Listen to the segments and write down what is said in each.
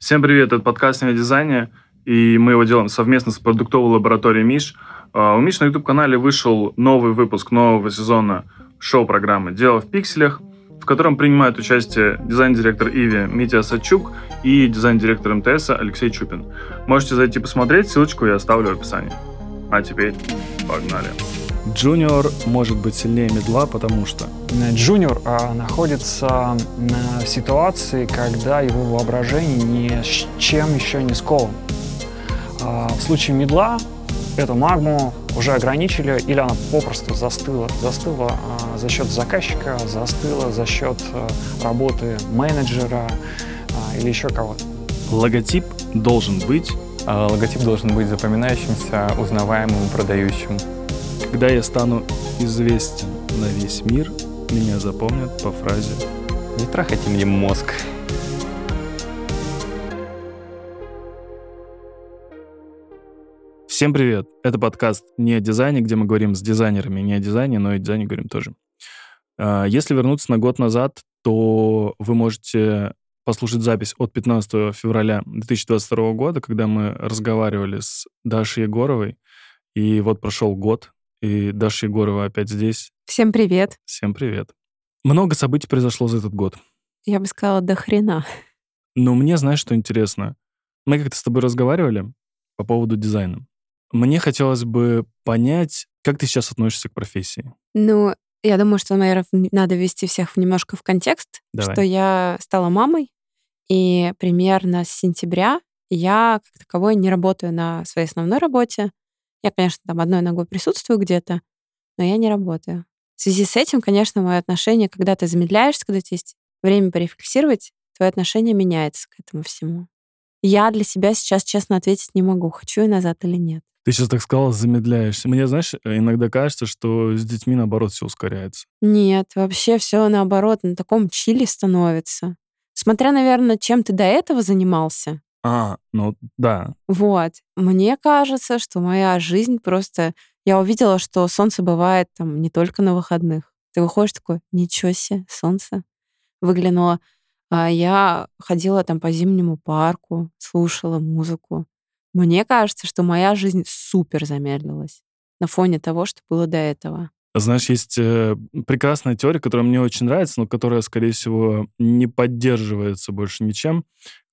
Всем привет, это подкаст «Не дизайне», и мы его делаем совместно с продуктовой лабораторией «Миш». А, у Миш на YouTube-канале вышел новый выпуск нового сезона шоу-программы «Дело в пикселях», в котором принимают участие дизайн-директор Иви Митя Сачук и дизайн-директор МТС Алексей Чупин. Можете зайти посмотреть, ссылочку я оставлю в описании. А теперь погнали. Джуниор может быть сильнее мидла, потому что... Джуниор а, находится в ситуации, когда его воображение ни с чем еще не скован. А, в случае медла эту магму уже ограничили или она попросту застыла. Застыла а, за счет заказчика, застыла за счет а, работы менеджера а, или еще кого-то. Логотип должен быть... А, логотип должен быть запоминающимся, узнаваемым, продающим. Когда я стану известен на весь мир, меня запомнят по фразе «Не трахайте мне мозг». Всем привет! Это подкаст «Не о дизайне», где мы говорим с дизайнерами не о дизайне, но и о дизайне говорим тоже. А, если вернуться на год назад, то вы можете послушать запись от 15 февраля 2022 года, когда мы разговаривали с Дашей Егоровой. И вот прошел год, и Даша Егорова опять здесь. Всем привет. Всем привет. Много событий произошло за этот год. Я бы сказала, до хрена. Но мне, знаешь, что интересно? Мы как-то с тобой разговаривали по поводу дизайна. Мне хотелось бы понять, как ты сейчас относишься к профессии. Ну, я думаю, что, наверное, надо ввести всех немножко в контекст, Давай. что я стала мамой, и примерно с сентября я как таковой не работаю на своей основной работе. Я, конечно, там одной ногой присутствую где-то, но я не работаю. В связи с этим, конечно, мое отношение, когда ты замедляешься, когда у тебя есть время порефлексировать, твое отношение меняется к этому всему. Я для себя сейчас честно ответить не могу, хочу я назад или нет. Ты сейчас так сказала, замедляешься. Мне, знаешь, иногда кажется, что с детьми, наоборот, все ускоряется. Нет, вообще все наоборот, на таком чили становится. Смотря, наверное, чем ты до этого занимался, А, ну да. Вот. Мне кажется, что моя жизнь просто... Я увидела, что солнце бывает там не только на выходных. Ты выходишь такой, ничего себе, солнце. Выглянула. А я ходила там по зимнему парку, слушала музыку. Мне кажется, что моя жизнь супер замедлилась на фоне того, что было до этого. Знаешь, есть э, прекрасная теория, которая мне очень нравится, но которая, скорее всего, не поддерживается больше ничем,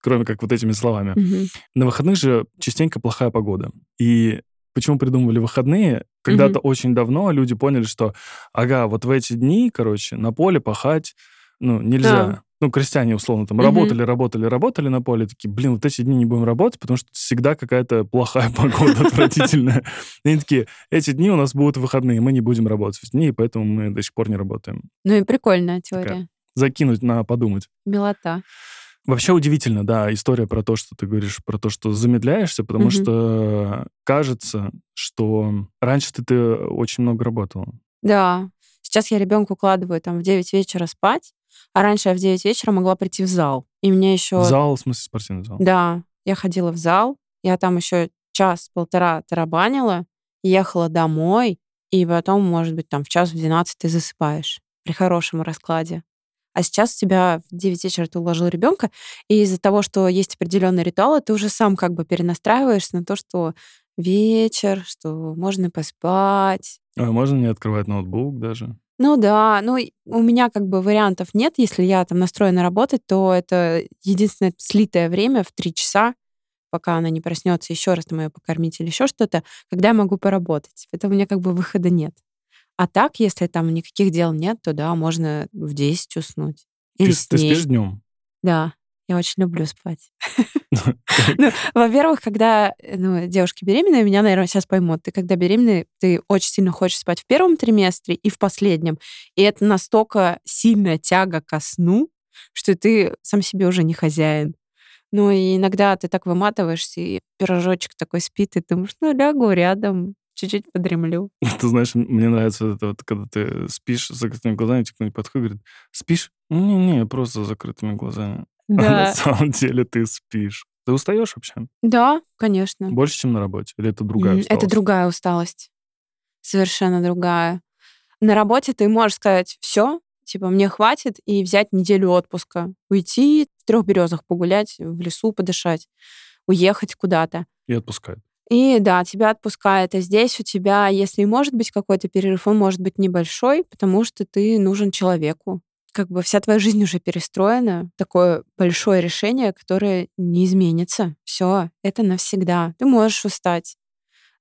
кроме как вот этими словами. Мгм. На выходных же частенько плохая погода. И почему придумывали выходные? Когда-то очень давно люди поняли, что, ага, вот в эти дни, короче, на поле пахать, ну, нельзя. Да. Ну, крестьяне, условно, там Мгм. работали, работали, работали на поле, такие, блин, вот эти дни не будем работать, потому что всегда какая-то плохая погода, отвратительная. И они такие, эти дни у нас будут выходные, мы не будем работать в дни, поэтому мы до сих пор не работаем. Ну и прикольная Такая. теория. Закинуть на подумать. Милота. Вообще удивительно, да, история про то, что ты говоришь, про то, что замедляешься, потому Мгм. что кажется, что раньше ты, ты очень много работала. Да. Сейчас я ребенка укладываю там в 9 вечера спать, а раньше я в 9 вечера могла прийти в зал. И мне еще... В зал, в смысле спортивный зал. Да, я ходила в зал, я там еще час-полтора тарабанила, ехала домой, и потом, может быть, там в час в 12 ты засыпаешь при хорошем раскладе. А сейчас у тебя в 9 вечера ты уложил ребенка, и из-за того, что есть определенные ритуалы, ты уже сам как бы перенастраиваешься на то, что вечер, что можно поспать. А можно не открывать ноутбук даже? Ну да, ну у меня как бы вариантов нет. Если я там настроена работать, то это единственное слитое время в три часа, пока она не проснется, еще раз там ее покормить или еще что-то, когда я могу поработать. Это у меня как бы выхода нет. А так, если там никаких дел нет, то да, можно в 10 уснуть. Или Ты, ты спишь днем? Да, я очень люблю спать. Ну, во-первых, когда э, ну, девушки беременные, меня, наверное, сейчас поймут. Ты когда беременный, ты очень сильно хочешь спать в первом триместре и в последнем. И это настолько сильная тяга ко сну, что ты сам себе уже не хозяин. Ну и иногда ты так выматываешься, и пирожочек такой спит, и ты думаешь, ну лягу рядом, чуть-чуть подремлю. Ты знаешь, мне нравится это вот, когда ты спишь с закрытыми глазами, тебе кто-нибудь подходит и говорит, спишь? Не-не, просто с закрытыми глазами. А на Да, самом деле ты спишь. Ты устаешь вообще? да, конечно. Больше, чем на работе? Или это другая М, усталость? Это другая усталость. Совершенно другая. На работе ты можешь сказать, все, Типа, мне хватит и взять неделю отпуска. Уйти в трех березах погулять, в лесу подышать, уехать куда-то. И отпускают. И да, тебя отпускает. А здесь у тебя, если может быть какой-то перерыв, он может быть небольшой, потому что ты нужен человеку. Как бы вся твоя жизнь уже перестроена. Такое большое решение, которое не изменится. Все, это навсегда. Ты можешь устать.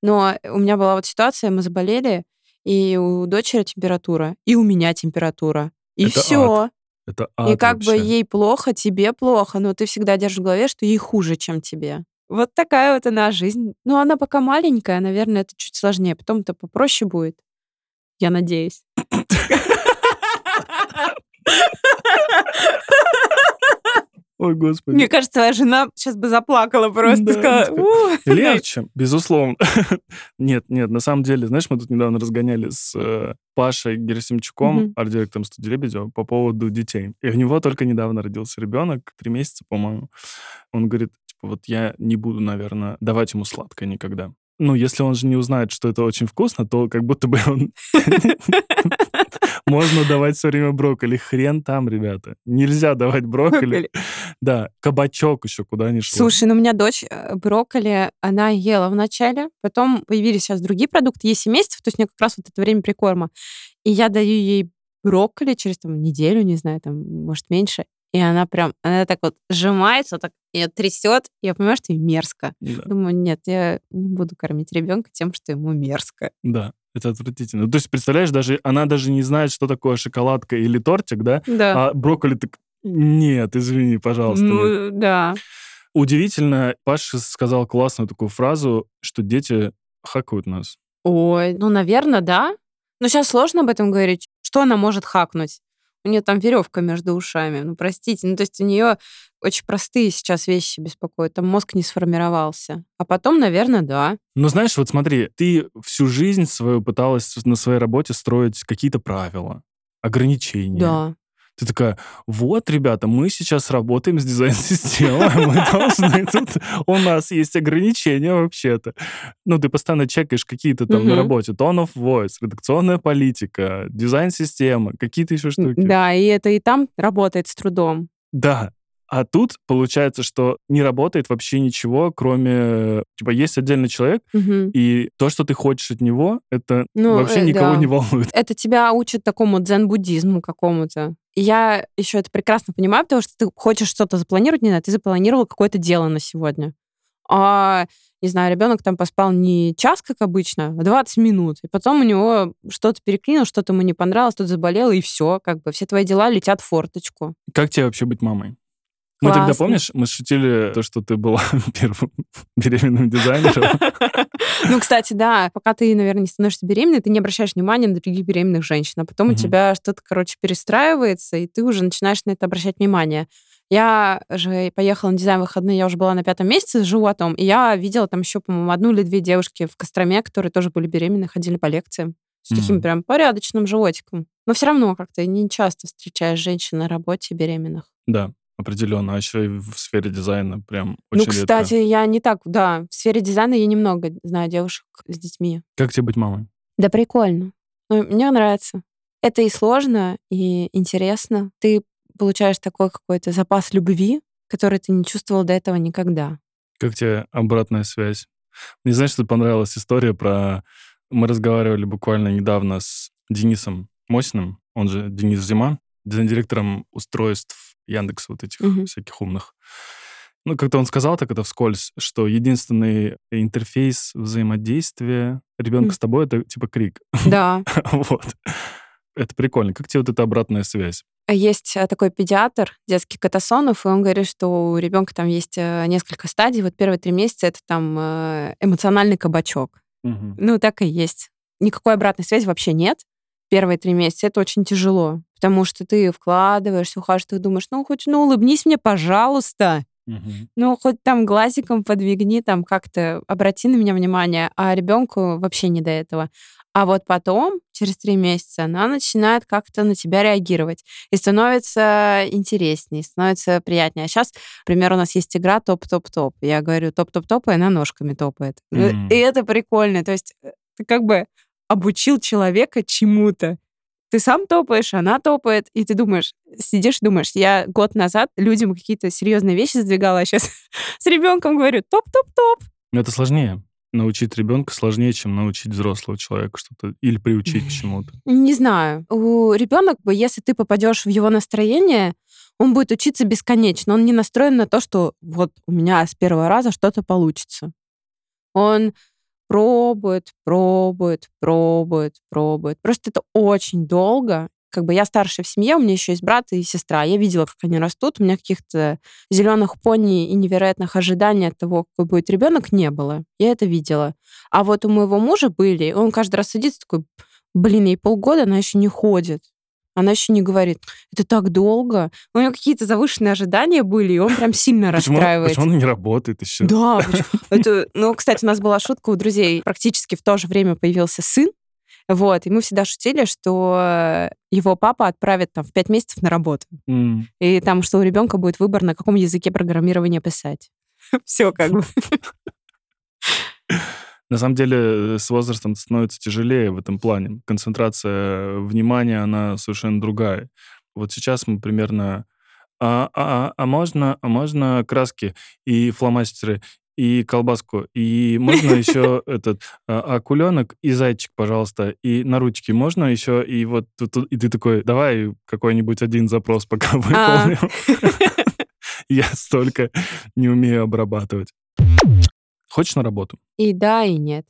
Но у меня была вот ситуация, мы заболели, и у дочери температура, и у меня температура. И Это все. ад. Это ад И как бы вообще. ей плохо, тебе плохо, но ты всегда держишь в голове, что ей хуже, чем тебе. Вот такая вот она жизнь. Ну, она пока маленькая, наверное, это чуть сложнее. Потом-то попроще будет. Я надеюсь. Ой, господи. Мне кажется, твоя жена сейчас бы заплакала просто. Да, сказала. Легче, безусловно. нет, нет, на самом деле, знаешь, мы тут недавно разгоняли с э, Пашей Герасимчуком, Мгм. арт-директором студии Лебедева, по поводу детей. И у него только недавно родился ребенок, три месяца, по-моему. Он говорит, вот я не буду, наверное, давать ему сладкое никогда. Ну, если он же не узнает, что это очень вкусно, то как будто бы он... Можно давать все время брокколи. Хрен там, ребята. Нельзя давать брокколи. Да, кабачок еще куда ни шло. Слушай, ну у меня дочь э, брокколи, она ела вначале, потом появились сейчас другие продукты, 7 месяцев, то есть у нее как раз вот это время прикорма. И я даю ей брокколи через там неделю, не знаю, там, может, меньше, и она прям, она так вот сжимается, вот так ее трясет, я понимаю, что ей мерзко. Да. Думаю, нет, я не буду кормить ребенка тем, что ему мерзко. Да, это отвратительно. То есть, представляешь, даже она даже не знает, что такое шоколадка или тортик, да? Да. А брокколи так... Нет, извини, пожалуйста. нет. ну, да. Удивительно, Паша сказал классную такую фразу, что дети хакают нас. Ой, ну, наверное, да. Но сейчас сложно об этом говорить. Что она может хакнуть? У нее там веревка между ушами. Ну, простите. Ну, то есть у нее очень простые сейчас вещи беспокоят. Там мозг не сформировался. А потом, наверное, да. Но знаешь, вот смотри, ты всю жизнь свою пыталась на своей работе строить какие-то правила, ограничения. Да. Ты такая, вот, ребята, мы сейчас работаем с дизайн-системой, мы должны тут... У нас есть ограничения вообще-то. Ну, ты постоянно чекаешь какие-то там на работе. Tone of voice, редакционная политика, дизайн-система, какие-то еще штуки. Да, и это и там работает с трудом. Да. А тут получается, что не работает вообще ничего, кроме... Типа, есть отдельный человек, Мгм. и то, что ты хочешь от него, это Ну, вообще э, никого да. не волнует. Это тебя учат такому дзен-буддизму какому-то. И я еще это прекрасно понимаю, потому что ты хочешь что-то запланировать, не знаю, ты запланировал какое-то дело на сегодня. А, не знаю, ребенок там поспал не час, как обычно, а 20 минут. И потом у него что-то переклинило, что-то ему не понравилось, что-то заболело, и все, как бы все твои дела летят в форточку. Как тебе вообще быть мамой? Мы тогда, Классно. помнишь, мы шутили то, что ты была первым беременным дизайнером. Ну, кстати, да, пока ты, наверное, не становишься беременной, ты не обращаешь внимания на других беременных женщин, а потом у тебя что-то, короче, перестраивается, и ты уже начинаешь на это обращать внимание. Я же поехала на дизайн выходные, я уже была на пятом месяце с животом, и я видела там еще, по-моему, одну или две девушки в Костроме, которые тоже были беременны, ходили по лекциям с таким Мгм. прям порядочным животиком. Но все равно как-то не часто встречаешь женщин на работе беременных. Да, определенно. А еще и в сфере дизайна прям очень ну, редко. кстати, я не так, да, в сфере дизайна я немного знаю девушек с детьми. Как тебе быть мамой? Да прикольно. Ну, мне нравится. Это и сложно, и интересно. Ты получаешь такой какой-то запас любви, который ты не чувствовал до этого никогда. Как тебе обратная связь? Мне знаешь, что понравилась история про... Мы разговаривали буквально недавно с Денисом Мосиным, он же Денис Зима, дизайн-директором устройств Яндекса вот этих Мгм. всяких умных. Ну, как-то он сказал так это вскользь, что единственный интерфейс взаимодействия ребенка Мгм. с тобой — это типа крик. Да. вот. Это прикольно. Как тебе вот эта обратная связь? Есть э, такой педиатр, детский Катасонов, и он говорит, что у ребенка там есть э, несколько стадий. Вот первые три месяца это там э, эмоциональный кабачок. Мгм. Ну, так и есть. Никакой обратной связи вообще нет. Первые три месяца это очень тяжело, потому что ты вкладываешься, ухаживаешь, ты думаешь, ну, хоть, ну, улыбнись мне, пожалуйста. Мгм. Ну, хоть там глазиком подвигни, там как-то обрати на меня внимание, а ребенку вообще не до этого. А вот потом, через три месяца, она начинает как-то на тебя реагировать. И становится интереснее, становится приятнее. А сейчас, например, у нас есть игра топ-топ-топ. Я говорю топ-топ-топ, и она ножками топает. Мгм. И это прикольно. То есть э, ты как бы обучил человека чему-то. ты сам топаешь, она топает, и ты думаешь, сидишь думаешь, я год назад людям какие-то серьезные вещи сдвигала, а сейчас с ребенком говорю топ-топ-топ. Но это сложнее. Научить ребенка сложнее, чем научить взрослого человека что-то или приучить к чему-то. Не знаю. У ребенка, если ты попадешь в его настроение, он будет учиться бесконечно. Он не настроен на то, что вот у меня с первого раза что-то получится. Он пробует, пробует, пробует, пробует. Просто это очень долго. Как бы я старшая в семье, у меня еще есть брат и сестра. Я видела, как они растут. У меня каких-то зеленых пони и невероятных ожиданий от того, какой будет ребенок, не было. Я это видела. А вот у моего мужа были, он каждый раз садится такой, блин, ей полгода, она еще не ходит. Она еще не говорит, это так долго. У него какие-то завышенные ожидания были, и он прям сильно расстраивается. Почему он не работает еще? Да, это, ну, кстати, у нас была шутка у друзей. Практически в то же время появился сын, вот, и мы всегда шутили, что его папа отправит там в пять месяцев на работу. М. И там, что у ребенка будет выбор, на каком языке программирования писать. Все как бы. На самом деле э, с возрастом становится тяжелее в этом плане. Концентрация внимания, она совершенно другая. Вот сейчас мы примерно... А, а, а можно, а можно краски и фломастеры, и колбаску, и можно еще этот а, акуленок и зайчик, пожалуйста, и на ручки можно еще, и вот тут- и ты такой, давай какой-нибудь один запрос пока А. выполним. Я столько не умею обрабатывать. Хочешь на работу? И да, и нет.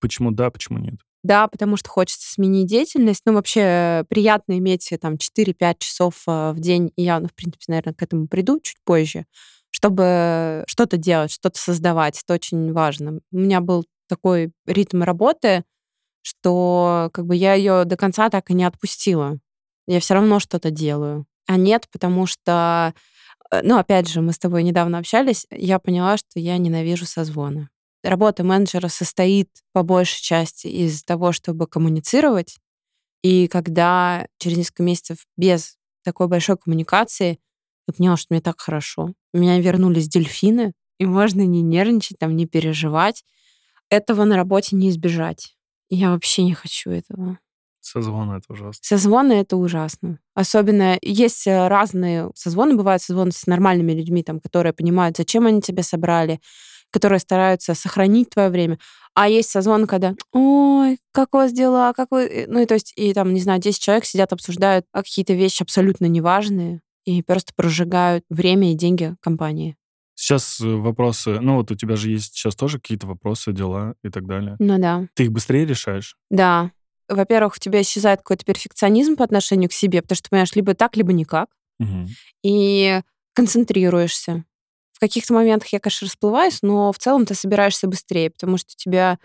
Почему да, почему нет? Да, потому что хочется сменить деятельность. Ну, вообще приятно иметь э, там 4-5 часов э, в день, и я, ну, в принципе, наверное, к этому приду чуть позже, чтобы что-то делать, что-то создавать. Это очень важно. У меня был такой ритм работы, что как бы я ее до конца так и не отпустила. Я все равно что-то делаю. А нет, потому что, э, ну, опять же, мы с тобой недавно общались, я поняла, что я ненавижу созвоны. Работа менеджера состоит по большей части из того, чтобы коммуницировать. И когда через несколько месяцев без такой большой коммуникации я поняла, что мне так хорошо. У меня вернулись дельфины, и можно не нервничать, там, не переживать. Этого на работе не избежать. Я вообще не хочу этого. Созвон это ужасно. Созвоны — это ужасно. Особенно есть э, разные созвоны. Бывают созвоны с нормальными людьми, там, которые понимают, зачем они тебя собрали, которые стараются сохранить твое время. А есть созвон, когда «Ой, как у вас дела? Как вы...» Ну, и то есть, и там, не знаю, 10 человек сидят, обсуждают какие-то вещи абсолютно неважные и просто прожигают время и деньги компании. Сейчас э, вопросы, ну вот у тебя же есть сейчас тоже какие-то вопросы, дела и так далее. Ну да. Ты их быстрее решаешь? Да. Во-первых, у тебя исчезает какой-то перфекционизм по отношению к себе, потому что, понимаешь, либо так, либо никак. Мгм. и концентрируешься. В каких-то моментах я, конечно, расплываюсь, но в целом ты собираешься быстрее, потому что у тебя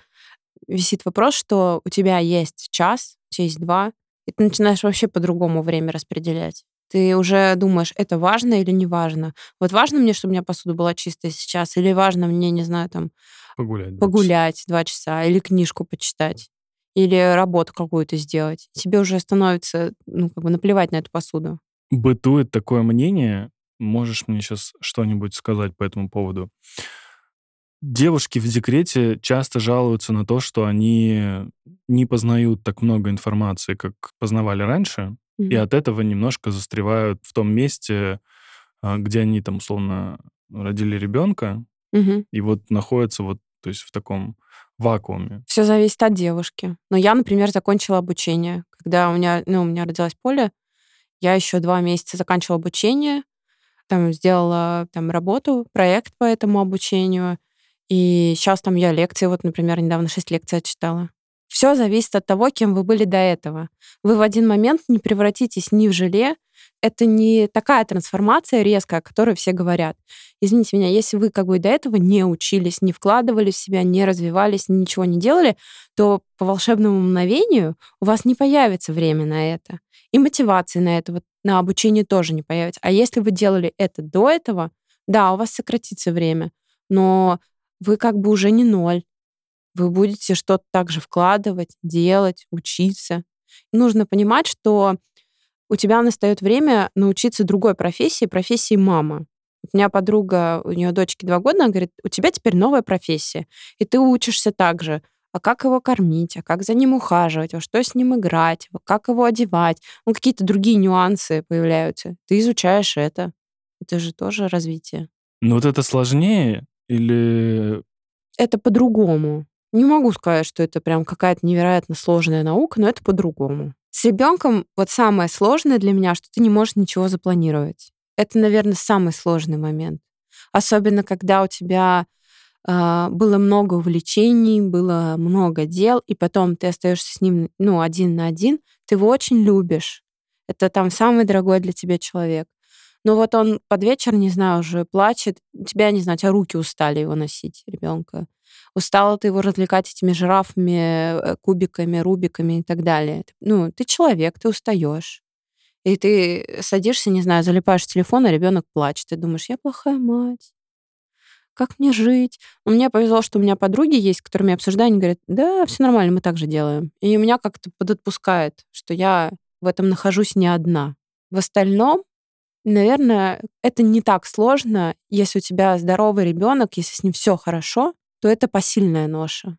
висит вопрос, что у тебя есть час, у тебя есть два, и ты начинаешь вообще по-другому время распределять. Ты уже думаешь, это важно или не важно. Вот важно мне, чтобы у меня посуда была чистая сейчас, или важно мне, не знаю, там, Погулять. погулять два часа, или книжку почитать, или работу какую-то сделать. Тебе уже становится, ну, как бы наплевать на эту посуду. Бытует такое мнение, можешь мне сейчас что-нибудь сказать по этому поводу? Девушки в декрете часто жалуются на то, что они не познают так много информации, как познавали раньше, и Мгм. от этого немножко застревают в том месте, а, где они там условно родили ребенка, Мгм. и вот находятся вот, то есть в таком вакууме. Все зависит от девушки. Но я, например, закончила обучение. Когда у меня, ну, у меня родилась Поля, я еще два месяца заканчивала обучение, там сделала там работу, проект по этому обучению. И сейчас там я лекции, вот, например, недавно шесть лекций отчитала. Все зависит от того, кем вы были до этого. Вы в один момент не превратитесь ни в желе. Это не такая трансформация резкая, о которой все говорят. Извините меня, если вы как бы до этого не учились, не вкладывали в себя, не развивались, ничего не делали, то по волшебному мгновению у вас не появится время на это. И мотивации на это, вот, на обучение тоже не появится. А если вы делали это до этого, да, у вас сократится время, но вы как бы уже не ноль. Вы будете что-то также вкладывать, делать, учиться. Нужно понимать, что у тебя настает время научиться другой профессии, профессии мама. У меня подруга, у нее дочке два года, она говорит, у тебя теперь новая профессия, и ты учишься так же а как его кормить, а как за ним ухаживать, во что с ним играть, как его одевать. Ну, какие-то другие нюансы появляются. Ты изучаешь это. Это же тоже развитие. Ну, вот это сложнее или... Это по-другому. Не могу сказать, что это прям какая-то невероятно сложная наука, но это по-другому. С ребенком вот самое сложное для меня, что ты не можешь ничего запланировать. Это, наверное, самый сложный момент. Особенно, когда у тебя э, было много увлечений, было много дел, и потом ты остаешься с ним, ну, один на один, ты его очень любишь. Это там самый дорогой для тебя человек. Но вот он под вечер, не знаю, уже плачет, тебя, не знаю, у тебя руки устали его носить, ребенка. Устала ты его развлекать этими жирафами, э, кубиками, рубиками и так далее. Ну, ты человек, ты устаешь. И ты садишься, не знаю, залипаешь в телефон, а ребенок плачет. Ты думаешь, я плохая мать. Как мне жить? У меня повезло, что у меня подруги есть, с которыми я обсуждаю, они говорят, да, все нормально, мы так же делаем. И меня как-то подотпускает, что я в этом нахожусь не одна. В остальном, наверное, это не так сложно, если у тебя здоровый ребенок, если с ним все хорошо, то это посильная ноша.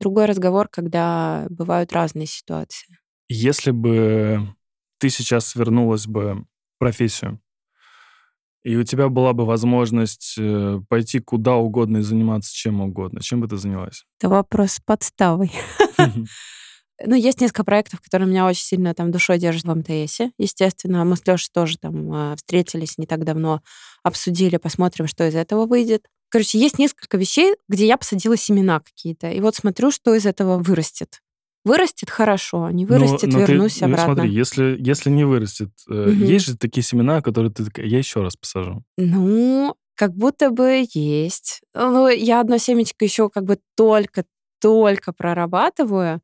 Другой разговор, когда бывают разные ситуации. Если бы ты сейчас вернулась бы в профессию, и у тебя была бы возможность э, пойти куда угодно и заниматься чем угодно, чем бы ты занялась? Это вопрос с подставой. Ну, есть несколько проектов, которые меня очень сильно там душой держат в МТСе. Естественно, мы с Лешей тоже там а, встретились не так давно, обсудили, посмотрим, что из этого выйдет. Короче, есть несколько вещей, где я посадила семена какие-то. И вот смотрю, что из этого вырастет. Вырастет хорошо, не вырастет, но, но вернусь ты, обратно. Ну, смотри, если, если не вырастет, угу. есть же такие семена, которые ты такая, я еще раз посажу. Ну, как будто бы есть. Ну, я одно семечко еще как бы только-только прорабатываю.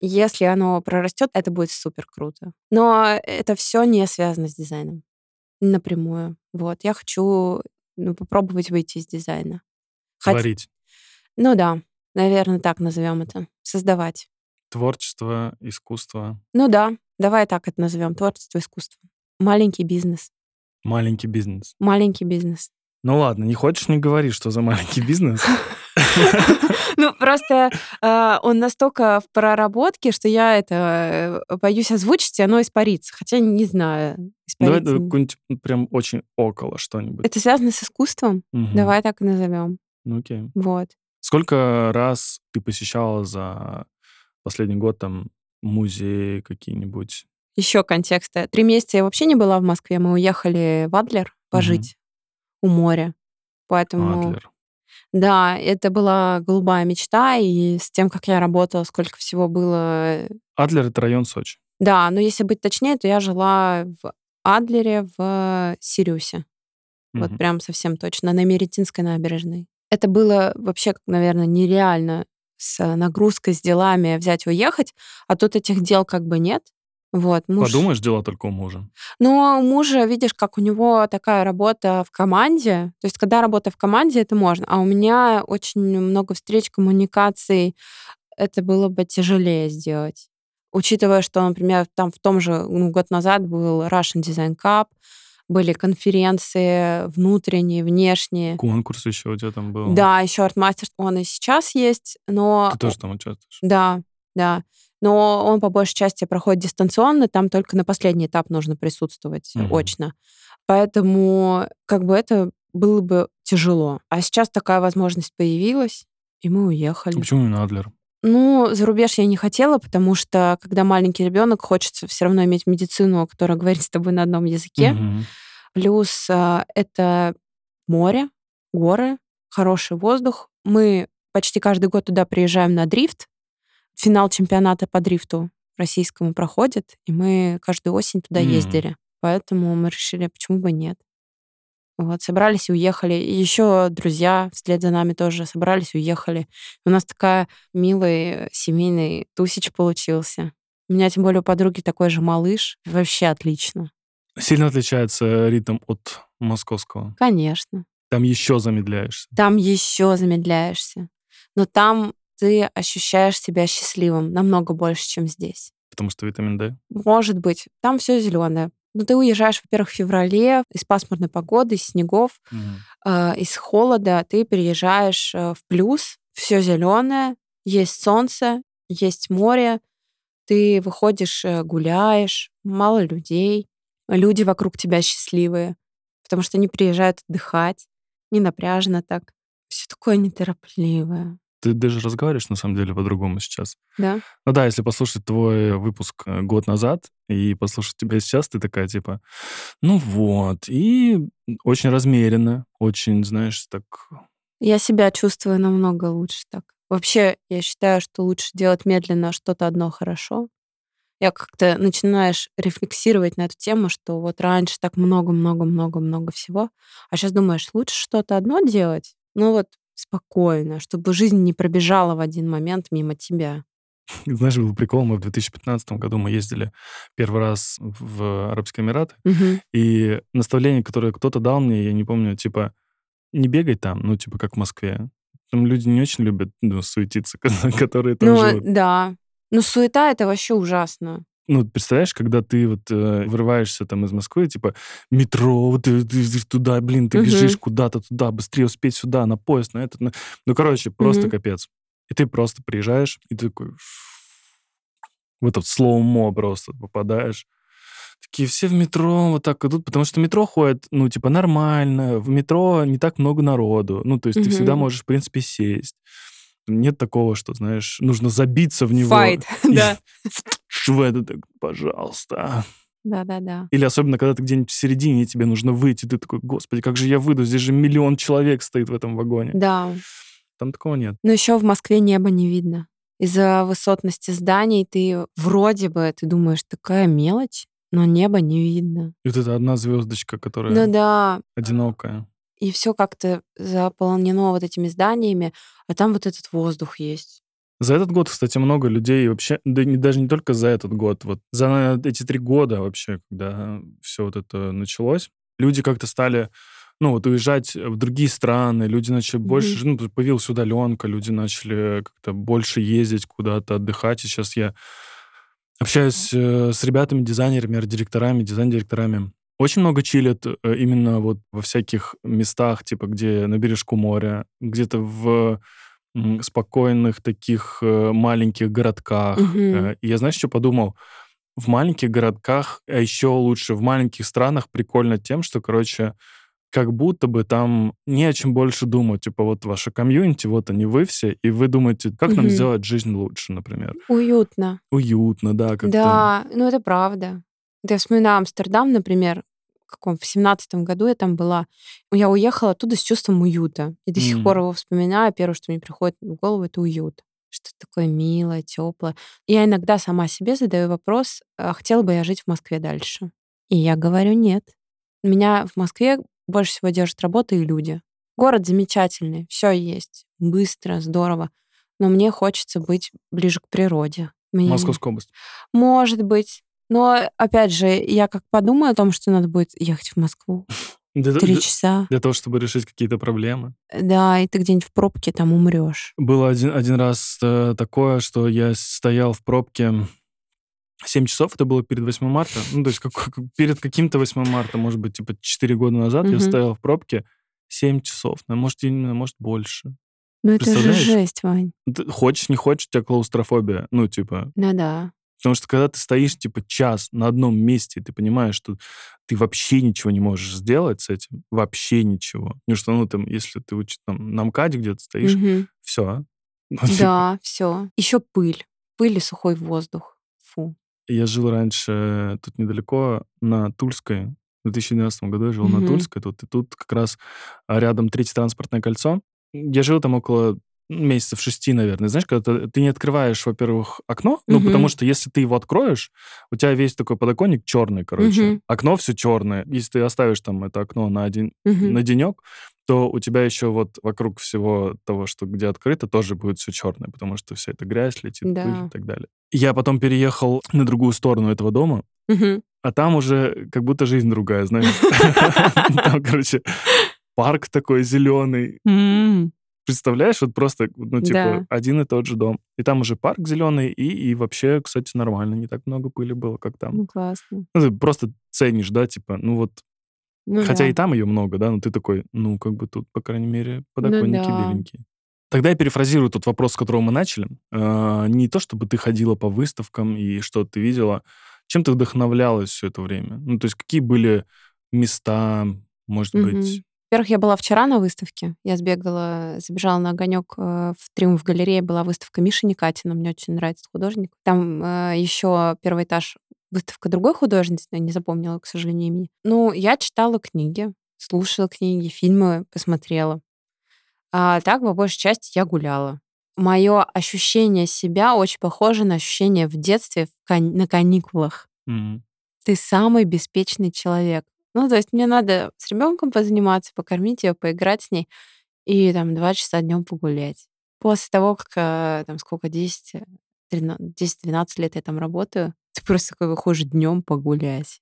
Если оно прорастет, это будет супер круто. Но это все не связано с дизайном напрямую. Вот, я хочу ну, попробовать выйти из дизайна. Хот... Творить. Ну да, наверное, так назовем это. Создавать. Творчество, искусство. Ну да, давай так это назовем. Творчество, искусство. Маленький бизнес. Маленький бизнес. Маленький бизнес. Ну ладно, не хочешь, не говори, что за маленький бизнес. Ну, просто э, он настолько в проработке, что я это э, боюсь озвучить, и оно испарится. Хотя не знаю. Давай какое-нибудь прям очень около что-нибудь. Это связано с искусством? Давай так и назовем. Ну, окей. Вот. Сколько раз ты посещала за последний год там музеи какие-нибудь? Еще контекста. Три месяца я вообще не была в Москве. Мы уехали в Адлер пожить у моря. Поэтому... Адлер. Да, это была голубая мечта, и с тем, как я работала, сколько всего было... Адлер — это район Сочи. Да, но если быть точнее, то я жила в Адлере в Сириусе. Угу. Вот прям совсем точно, на Меретинской набережной. Это было вообще, наверное, нереально с нагрузкой, с делами взять уехать, а тут этих дел как бы нет. Вот, муж... Подумаешь, дела только у мужа. Но у мужа, видишь, как у него такая работа в команде. То есть, когда работа в команде, это можно. А у меня очень много встреч, коммуникаций. Это было бы тяжелее сделать. Учитывая, что, например, там в том же ну, год назад был Russian Design Cup, были конференции внутренние, внешние. Конкурс еще у тебя там был. Да, еще Артмастер, он и сейчас есть, но... Ты тоже там участвуешь? Да, да но он по большей части проходит дистанционно, там только на последний этап нужно присутствовать угу. очно. Поэтому как бы это было бы тяжело. А сейчас такая возможность появилась, и мы уехали. Почему именно Адлер? Ну, за рубеж я не хотела, потому что когда маленький ребенок, хочется все равно иметь медицину, которая говорит с тобой на одном языке. Угу. Плюс а, это море, горы, хороший воздух. Мы почти каждый год туда приезжаем на дрифт, финал чемпионата по дрифту российскому проходит, и мы каждую осень туда mm. ездили. Поэтому мы решили, почему бы нет. Вот, собрались и уехали. И еще друзья вслед за нами тоже собрались и уехали. У нас такая милый семейный тусич получился. У меня, тем более, у подруги такой же малыш. Вообще отлично. Сильно отличается ритм от московского? Конечно. Там еще замедляешься? Там еще замедляешься. Но там ты ощущаешь себя счастливым намного больше, чем здесь. Потому что витамин D? Может быть. Там все зеленое. Но ты уезжаешь, во-первых, в феврале из пасмурной погоды, из снегов, угу. э, из холода. Ты переезжаешь э, в плюс, все зеленое, есть солнце, есть море, ты выходишь, э, гуляешь, мало людей, люди вокруг тебя счастливые, потому что они приезжают отдыхать, не напряжно так. Все такое неторопливое. Ты даже разговариваешь, на самом деле, по-другому сейчас. Да? Ну да, если послушать твой выпуск э, год назад и послушать тебя сейчас, ты такая, типа, ну вот, и очень размеренно, очень, знаешь, так... Я себя чувствую намного лучше так. Вообще, я считаю, что лучше делать медленно что-то одно хорошо. Я как-то начинаешь рефлексировать на эту тему, что вот раньше так много-много-много-много всего, а сейчас думаешь, лучше что-то одно делать, ну вот спокойно, чтобы жизнь не пробежала в один момент мимо тебя. Знаешь, был прикол, мы в 2015 году мы ездили первый раз в Арабские Эмираты, Мгм. и наставление, которое кто-то дал мне, я не помню, типа, не бегай там, ну, типа, как в Москве. Там люди не очень любят ну, суетиться, которые там Ну, живут. да. Ну, суета это вообще ужасно. Ну, представляешь, когда ты вот э, вырываешься там из Москвы, типа, метро, вот ты, ты- ты туда, блин, ты Мгм. бежишь куда-то туда, быстрее успеть сюда, на поезд, на этот. на- Ну, короче, просто Мгм. капец. И ты просто приезжаешь, и ты такой в этот слоумо просто попадаешь. Такие все в метро вот так идут, потому что метро ходит, ну, типа, нормально. В метро не так много народу. Ну, то есть ты всегда можешь, в принципе, сесть. Нет такого, что, знаешь, нужно забиться в него. Файт, да. это так, пожалуйста. Да-да-да. Или особенно, когда ты где-нибудь в середине, и тебе нужно выйти, ты такой, господи, как же я выйду? Здесь же миллион человек стоит в этом вагоне. Да. Там такого нет. Но еще в Москве небо не видно. Из-за высотности зданий ты вроде бы, ты думаешь, такая мелочь, но небо не видно. И вот эта одна звездочка, которая Ну да, одинокая. и все как-то заполнено вот этими зданиями, а там вот этот воздух есть. За этот год, кстати, много людей вообще, да не, даже не только за этот год, вот за эти три года вообще, когда все вот это началось, люди как-то стали, ну, вот уезжать в другие страны, люди начали Мгм. больше, ну, появилась удаленка, люди начали как-то больше ездить куда-то, отдыхать, и сейчас я общаюсь э, с ребятами, дизайнерами, арт-директорами, дизайн-директорами. Очень много чилят э, именно вот во всяких местах, типа где на бережку моря, где-то в спокойных таких э, маленьких городках. И я, знаешь, что подумал? В маленьких городках, а еще лучше в маленьких странах прикольно тем, что, короче, как будто бы там не о чем больше думать. Типа вот ваша комьюнити, вот они вы все, и вы думаете, как нам Мгм. сделать жизнь лучше, например. Уютно. Уютно, да, как-то. Да, ну это правда. Да, Я вспоминаю Амстердам, например, каком в семнадцатом году я там была. Я уехала оттуда с чувством уюта. И до сих М. пор его вспоминаю. Первое, что мне приходит в голову, это уют. Что такое милое, теплое. Я иногда сама себе задаю вопрос, а хотела бы я жить в Москве дальше? И я говорю нет. Меня в Москве больше всего держит работа и люди. Город замечательный, все есть, быстро, здорово. Но мне хочется быть ближе к природе. Мне- Московская область. может быть. Но, опять же, я как подумаю о том, что надо будет ехать в Москву. Три часа. для того, чтобы решить какие-то проблемы. Да, и ты где-нибудь в пробке там умрешь. Было один, один раз э, такое, что я стоял в пробке 7 часов, это было перед 8 марта. Ну, то есть как- перед каким-то 8 марта, может быть, типа 4 года назад я Мгм. стоял в пробке 7 часов. Ну, может, и не- может, больше. Ну, это же жесть, Вань. Ты хочешь, не хочешь, у тебя клаустрофобия. Ну, типа, Ну да. Потому что когда ты стоишь, типа, час на одном месте, и ты понимаешь, что ты вообще ничего не можешь сделать с этим, вообще ничего. Ну, что, ну, там, если ты учишь, там, на МКАДе где-то стоишь, Мгм. все. Да, все. Еще пыль. Пыль и сухой воздух. Фу. Я жил раньше тут недалеко, на Тульской. В 2012 году я жил на Мгм. Тульской. Тут, и тут как раз а, рядом третье транспортное кольцо. Я жил там около месяцев шести, наверное. Знаешь, когда ты, ты не открываешь, во-первых, окно, ну, Мгм. потому что если ты его откроешь, у тебя весь такой подоконник черный, короче. Мгм. Окно все черное. Если ты оставишь там это окно на, один, Мгм. на денек, то у тебя еще вот вокруг всего того, что где открыто, тоже будет все черное, потому что вся эта грязь летит, Да. пыль и так далее. Я потом переехал на другую сторону этого дома, Мгм. а там уже как будто жизнь другая, знаешь. Там, короче, парк такой зеленый. Представляешь, вот просто, ну, типа, Да. один и тот же дом. И там уже парк зеленый, и, и вообще, кстати, нормально, не так много пыли было, как там. Ну, классно. Ну, ты просто ценишь, да, типа, ну вот, Ну хотя да. и там ее много, да, но ты такой, ну, как бы тут, по крайней мере, подоконники да. беленькие. Тогда я перефразирую тот вопрос, с которого мы начали. Э, не то, чтобы ты ходила по выставкам и что ты видела. Чем ты вдохновлялась все это время? Ну, то есть какие были места, может Мгм. быть... Во-первых, я была вчера на выставке. Я сбегала, забежала на огонек в Триумф галерее. Была выставка Миши Никатина. Мне очень нравится художник. Там еще первый этаж выставка другой художницы, я не запомнила, к сожалению, имени. Ну, я читала книги, слушала книги, фильмы посмотрела. А так, по большей части, я гуляла. Мое ощущение себя очень похоже на ощущение в детстве в кан- на каникулах. Мгм. Ты самый беспечный человек. Ну, то есть мне надо с ребенком позаниматься, покормить ее, поиграть с ней и там два часа днем погулять. После того, как э, там сколько, 10, 10-12 лет я там работаю, ты просто такой выходишь днем погулять.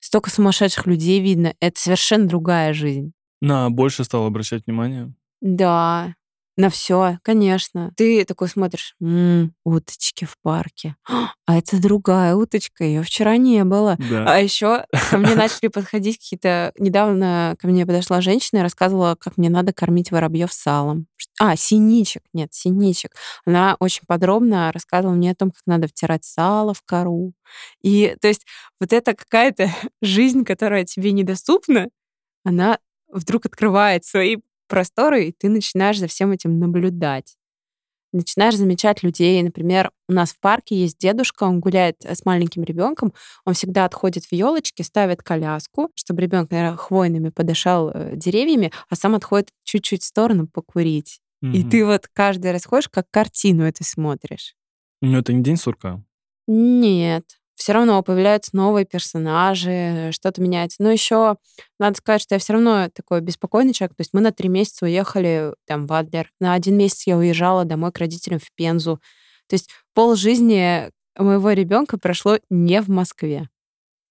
Столько сумасшедших людей видно. Это совершенно другая жизнь. На больше стал обращать внимание? Да, на все, конечно. Ты такой смотришь, «М, уточки в парке. А это другая уточка, ее вчера не было. Да. А еще ко мне начали подходить какие-то... Недавно ко мне подошла женщина и рассказывала, как мне надо кормить воробьев салом. А, синичек. Нет, синичек. Она очень подробно рассказывала мне о том, как надо втирать сало в кору. И то есть вот это какая-то жизнь, которая тебе недоступна, она вдруг открывает свои просторы, и ты начинаешь за всем этим наблюдать. Начинаешь замечать людей. Например, у нас в парке есть дедушка, он гуляет э, с маленьким ребенком, он всегда отходит в елочки, ставит коляску, чтобы ребенок, наверное, хвойными подышал э, деревьями, а сам отходит чуть-чуть в сторону покурить. И Мгм. ты вот каждый раз ходишь, как картину это смотришь. Ну, это не день сурка. Нет. Все равно появляются новые персонажи, что-то меняется. Но еще надо сказать, что я все равно такой беспокойный человек. То есть мы на три месяца уехали там в Адлер. На один месяц я уезжала домой к родителям в Пензу. То есть пол жизни моего ребенка прошло не в Москве.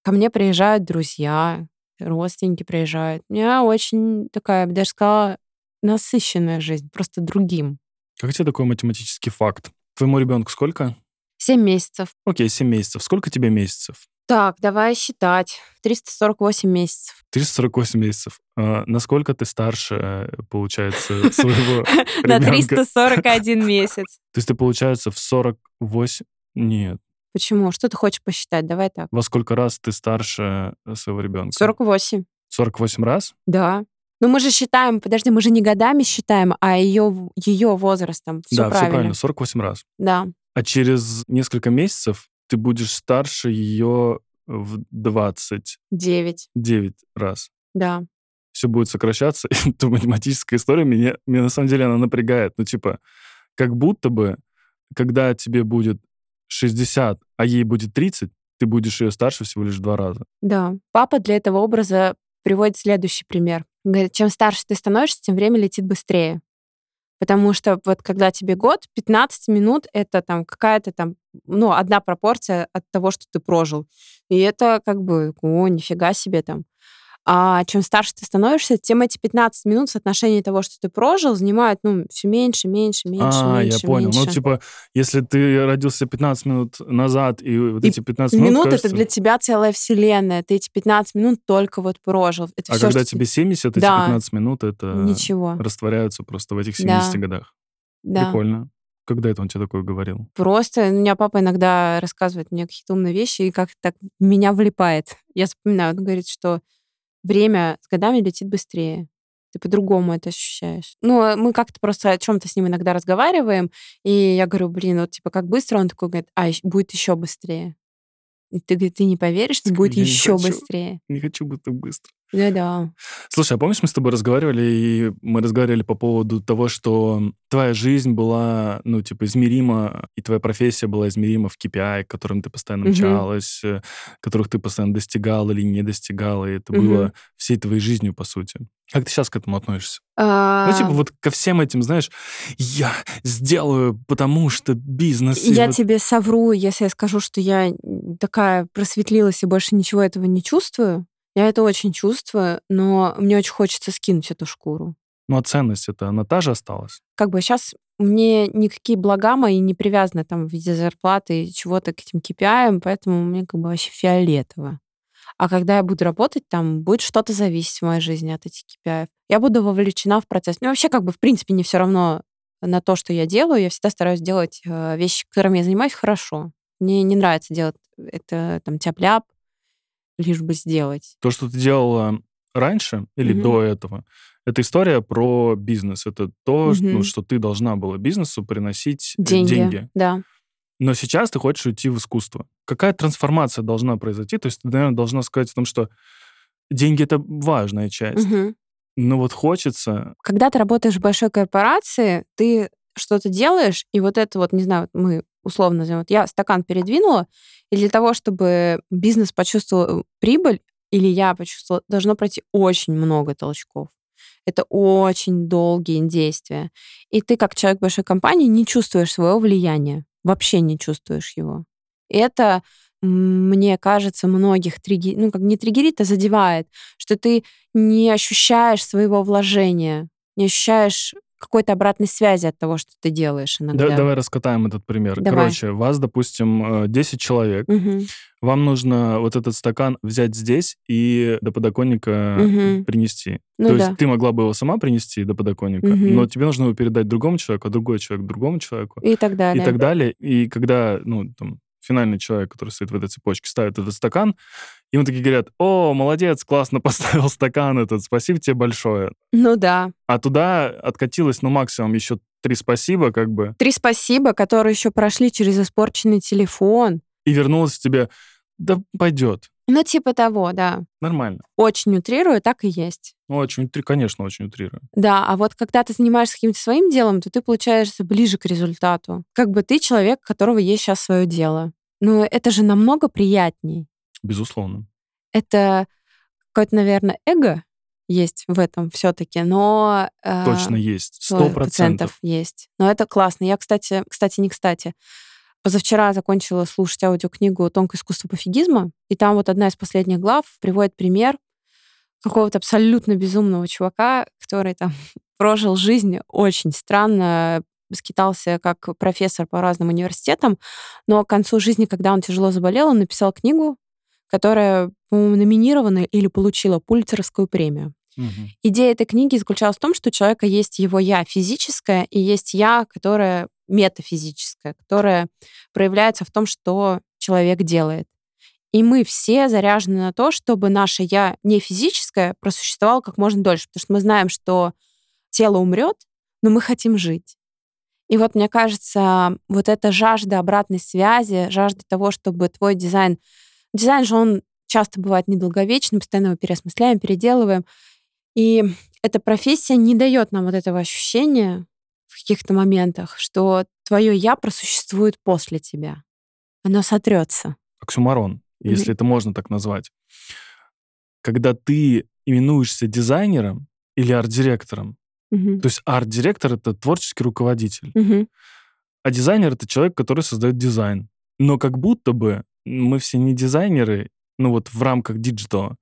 Ко мне приезжают друзья, родственники приезжают. У меня очень такая, я бы даже сказала, насыщенная жизнь, просто другим. Как тебе такой математический факт? Твоему ребенку сколько? Семь месяцев. Окей, 7 месяцев. Сколько тебе месяцев? Так, давай считать. 348 месяцев. 348 месяцев. А, насколько ты старше, э, получается, своего На ребенка? 341 месяц. То есть ты, получается, в 48... Нет. Почему? Что ты хочешь посчитать? Давай так. Во сколько раз ты старше э, своего ребенка? 48. 48 раз? Да. Но мы же считаем, подожди, мы же не годами считаем, а ее, ее возрастом. Все да, правильно. все правильно, 48 раз. Да. А через несколько месяцев ты будешь старше ее в 29 9. раз. Да. Все будет сокращаться. Эта математическая история меня, меня на самом деле она напрягает. Ну, типа, как будто бы, когда тебе будет 60, а ей будет 30, ты будешь ее старше всего лишь два раза. Да. Папа для этого образа приводит следующий пример. Говорит, чем старше ты становишься, тем время летит быстрее. Потому что вот когда тебе год, 15 минут — это там какая-то там, ну, одна пропорция от того, что ты прожил. И это как бы, о, нифига себе там. А чем старше ты становишься, тем эти 15 минут в соотношении того, что ты прожил, занимают, ну, все меньше, меньше, меньше, а, меньше, я понял. меньше. Ну, типа, если ты родился 15 минут назад, и вот И эти 15 минут, Минут кажется- это для тебя целая вселенная. Ты эти 15 минут только вот прожил. Это А всё, когда что тебе 70, эти Да. 15 минут, это Ничего. растворяются просто в этих Да. 70 годах. Да. Прикольно. Когда это он тебе такое говорил? Просто у меня папа иногда рассказывает мне какие-то умные вещи, и как так меня влипает. Я вспоминаю, он говорит, что время с годами летит быстрее. Ты по-другому это ощущаешь. Ну, а мы как-то просто о чем-то с ним иногда разговариваем, и я говорю, блин, вот типа как быстро, он такой говорит, а будет еще быстрее. И ты, говорит, ты не поверишь, Такой, будет «Я не еще хочу». быстрее. Не хочу быть так быстро. Да-да. Слушай, а помнишь, мы с тобой разговаривали, и мы разговаривали по поводу того, что твоя жизнь была, ну, типа, измерима, и твоя профессия была измерима в KPI, к которым ты постоянно мчалась, э, которых ты постоянно достигала или не достигала, и это Мгм. было всей твоей жизнью, по сути. Как ты сейчас к этому относишься? Ну, А, типа, вот ко всем этим, знаешь, я сделаю, потому что бизнес... Я вот- тебе совру, если я скажу, что я такая просветлилась и больше ничего этого не чувствую. Я это очень чувствую, но мне очень хочется скинуть эту шкуру. Ну, а ценность это, она та же осталась? Как бы сейчас мне никакие блага мои не привязаны там в виде зарплаты и чего-то к этим KPI, поэтому мне как бы вообще фиолетово. А когда я буду работать, там будет что-то зависеть в моей жизни от этих KPI. Я буду вовлечена в процесс. Ну, вообще, как бы, в принципе, не все равно, на то, что я делаю, я всегда стараюсь делать э, вещи, которыми я занимаюсь, хорошо. Мне не нравится делать это там тяп-ляп, лишь бы сделать. То, что ты делала раньше или Мгм. до этого, это история про бизнес. Это то, что, ну, что ты должна была бизнесу приносить э, Деньги. деньги. Да. Но сейчас ты хочешь уйти в искусство. Какая трансформация должна произойти? То есть ты, наверное, должна сказать о том, что деньги — это важная часть. Мгм. Но вот хочется... Когда ты работаешь в большой корпорации, ты что-то делаешь, и вот это вот, не знаю, мы условно назовем, вот я стакан передвинула, и для того, чтобы бизнес почувствовал прибыль, или я почувствовала, должно пройти очень много толчков. Это очень долгие действия. И ты, как человек большой компании, не чувствуешь своего влияния. Вообще не чувствуешь его. И это, мне кажется, многих триггерит, ну, как не триггерит, а задевает, что ты не ощущаешь своего вложения, не ощущаешь какой-то обратной связи от того, что ты делаешь Да- иногда. давай раскатаем этот пример. Давай. Короче, вас, допустим, э, 10 человек. Мгм. Вам нужно вот этот стакан взять здесь и до подоконника Мгм. принести. Ну То да. есть ты могла бы его сама принести до подоконника, Мгм. но тебе нужно его передать другому человеку, а другой человек другому человеку. И так далее. и так далее. И когда, ну, там, финальный человек, который стоит в этой цепочке, ставит этот стакан, ему такие говорят, о, молодец, классно поставил стакан этот, спасибо тебе большое. Ну да. А туда откатилось, ну, максимум еще три спасибо, как бы, Три спасибо, которые еще прошли через испорченный телефон. и вернулось тебе, да пойдет, Ну, типа того, да. нормально. Очень утрирую, так и есть. Ну, очень, конечно, очень утрирую. Да, а вот когда ты занимаешься каким-то своим делом, то ты получаешься ближе к результату. Как бы ты человек, у которого есть сейчас свое дело. Но это же намного приятней. Безусловно. Это какое-то, наверное, эго есть в этом все-таки, но... э, Точно есть. Сто процентов. есть. Но это классно. Я, кстати, кстати, не кстати, позавчера закончила слушать аудиокнигу «Тонкое искусство пофигизма», и там вот одна из последних глав приводит пример какого-то абсолютно безумного чувака, который там прожил жизнь очень странно, скитался как профессор по разным университетам, но к концу жизни, когда он тяжело заболел, он написал книгу, которая, по-моему, номинирована или получила Пульцеровскую премию. Мгм. Идея этой книги заключалась в том, что у человека есть его я физическое и есть я, которое метафизическое, которое проявляется в том, что человек делает. И мы все заряжены на то, чтобы наше я не физическое просуществовало как можно дольше, потому что мы знаем, что тело умрет, но мы хотим жить. И вот мне кажется, вот эта жажда обратной связи, жажда того, чтобы твой дизайн... Дизайн же, он часто бывает недолговечным, постоянно его переосмысляем, переделываем. И эта профессия не дает нам вот этого ощущения в каких-то моментах, что твое я просуществует после тебя. Оно сотрется. Оксюмарон, если это можно так назвать. Когда ты именуешься дизайнером или арт-директором, Мгм. то есть арт-директор — это творческий руководитель, Мгм. а дизайнер — это человек, который создает дизайн. Но как будто бы мы все не дизайнеры, ну вот в рамках диджитала,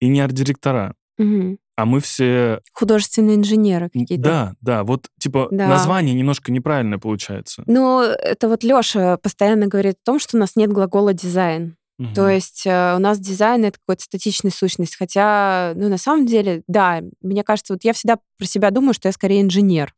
и не арт-директора, Мгм. а мы все... Художественные инженеры какие-то. Да, да, вот типа Да. название немножко неправильное получается. Ну, это вот Лёша постоянно говорит о том, что у нас нет глагола дизайн. То Мгм. есть э, у нас дизайн это какая-то статичная сущность. Хотя, ну, на самом деле, да, мне кажется, вот я всегда про себя думаю, что я скорее инженер,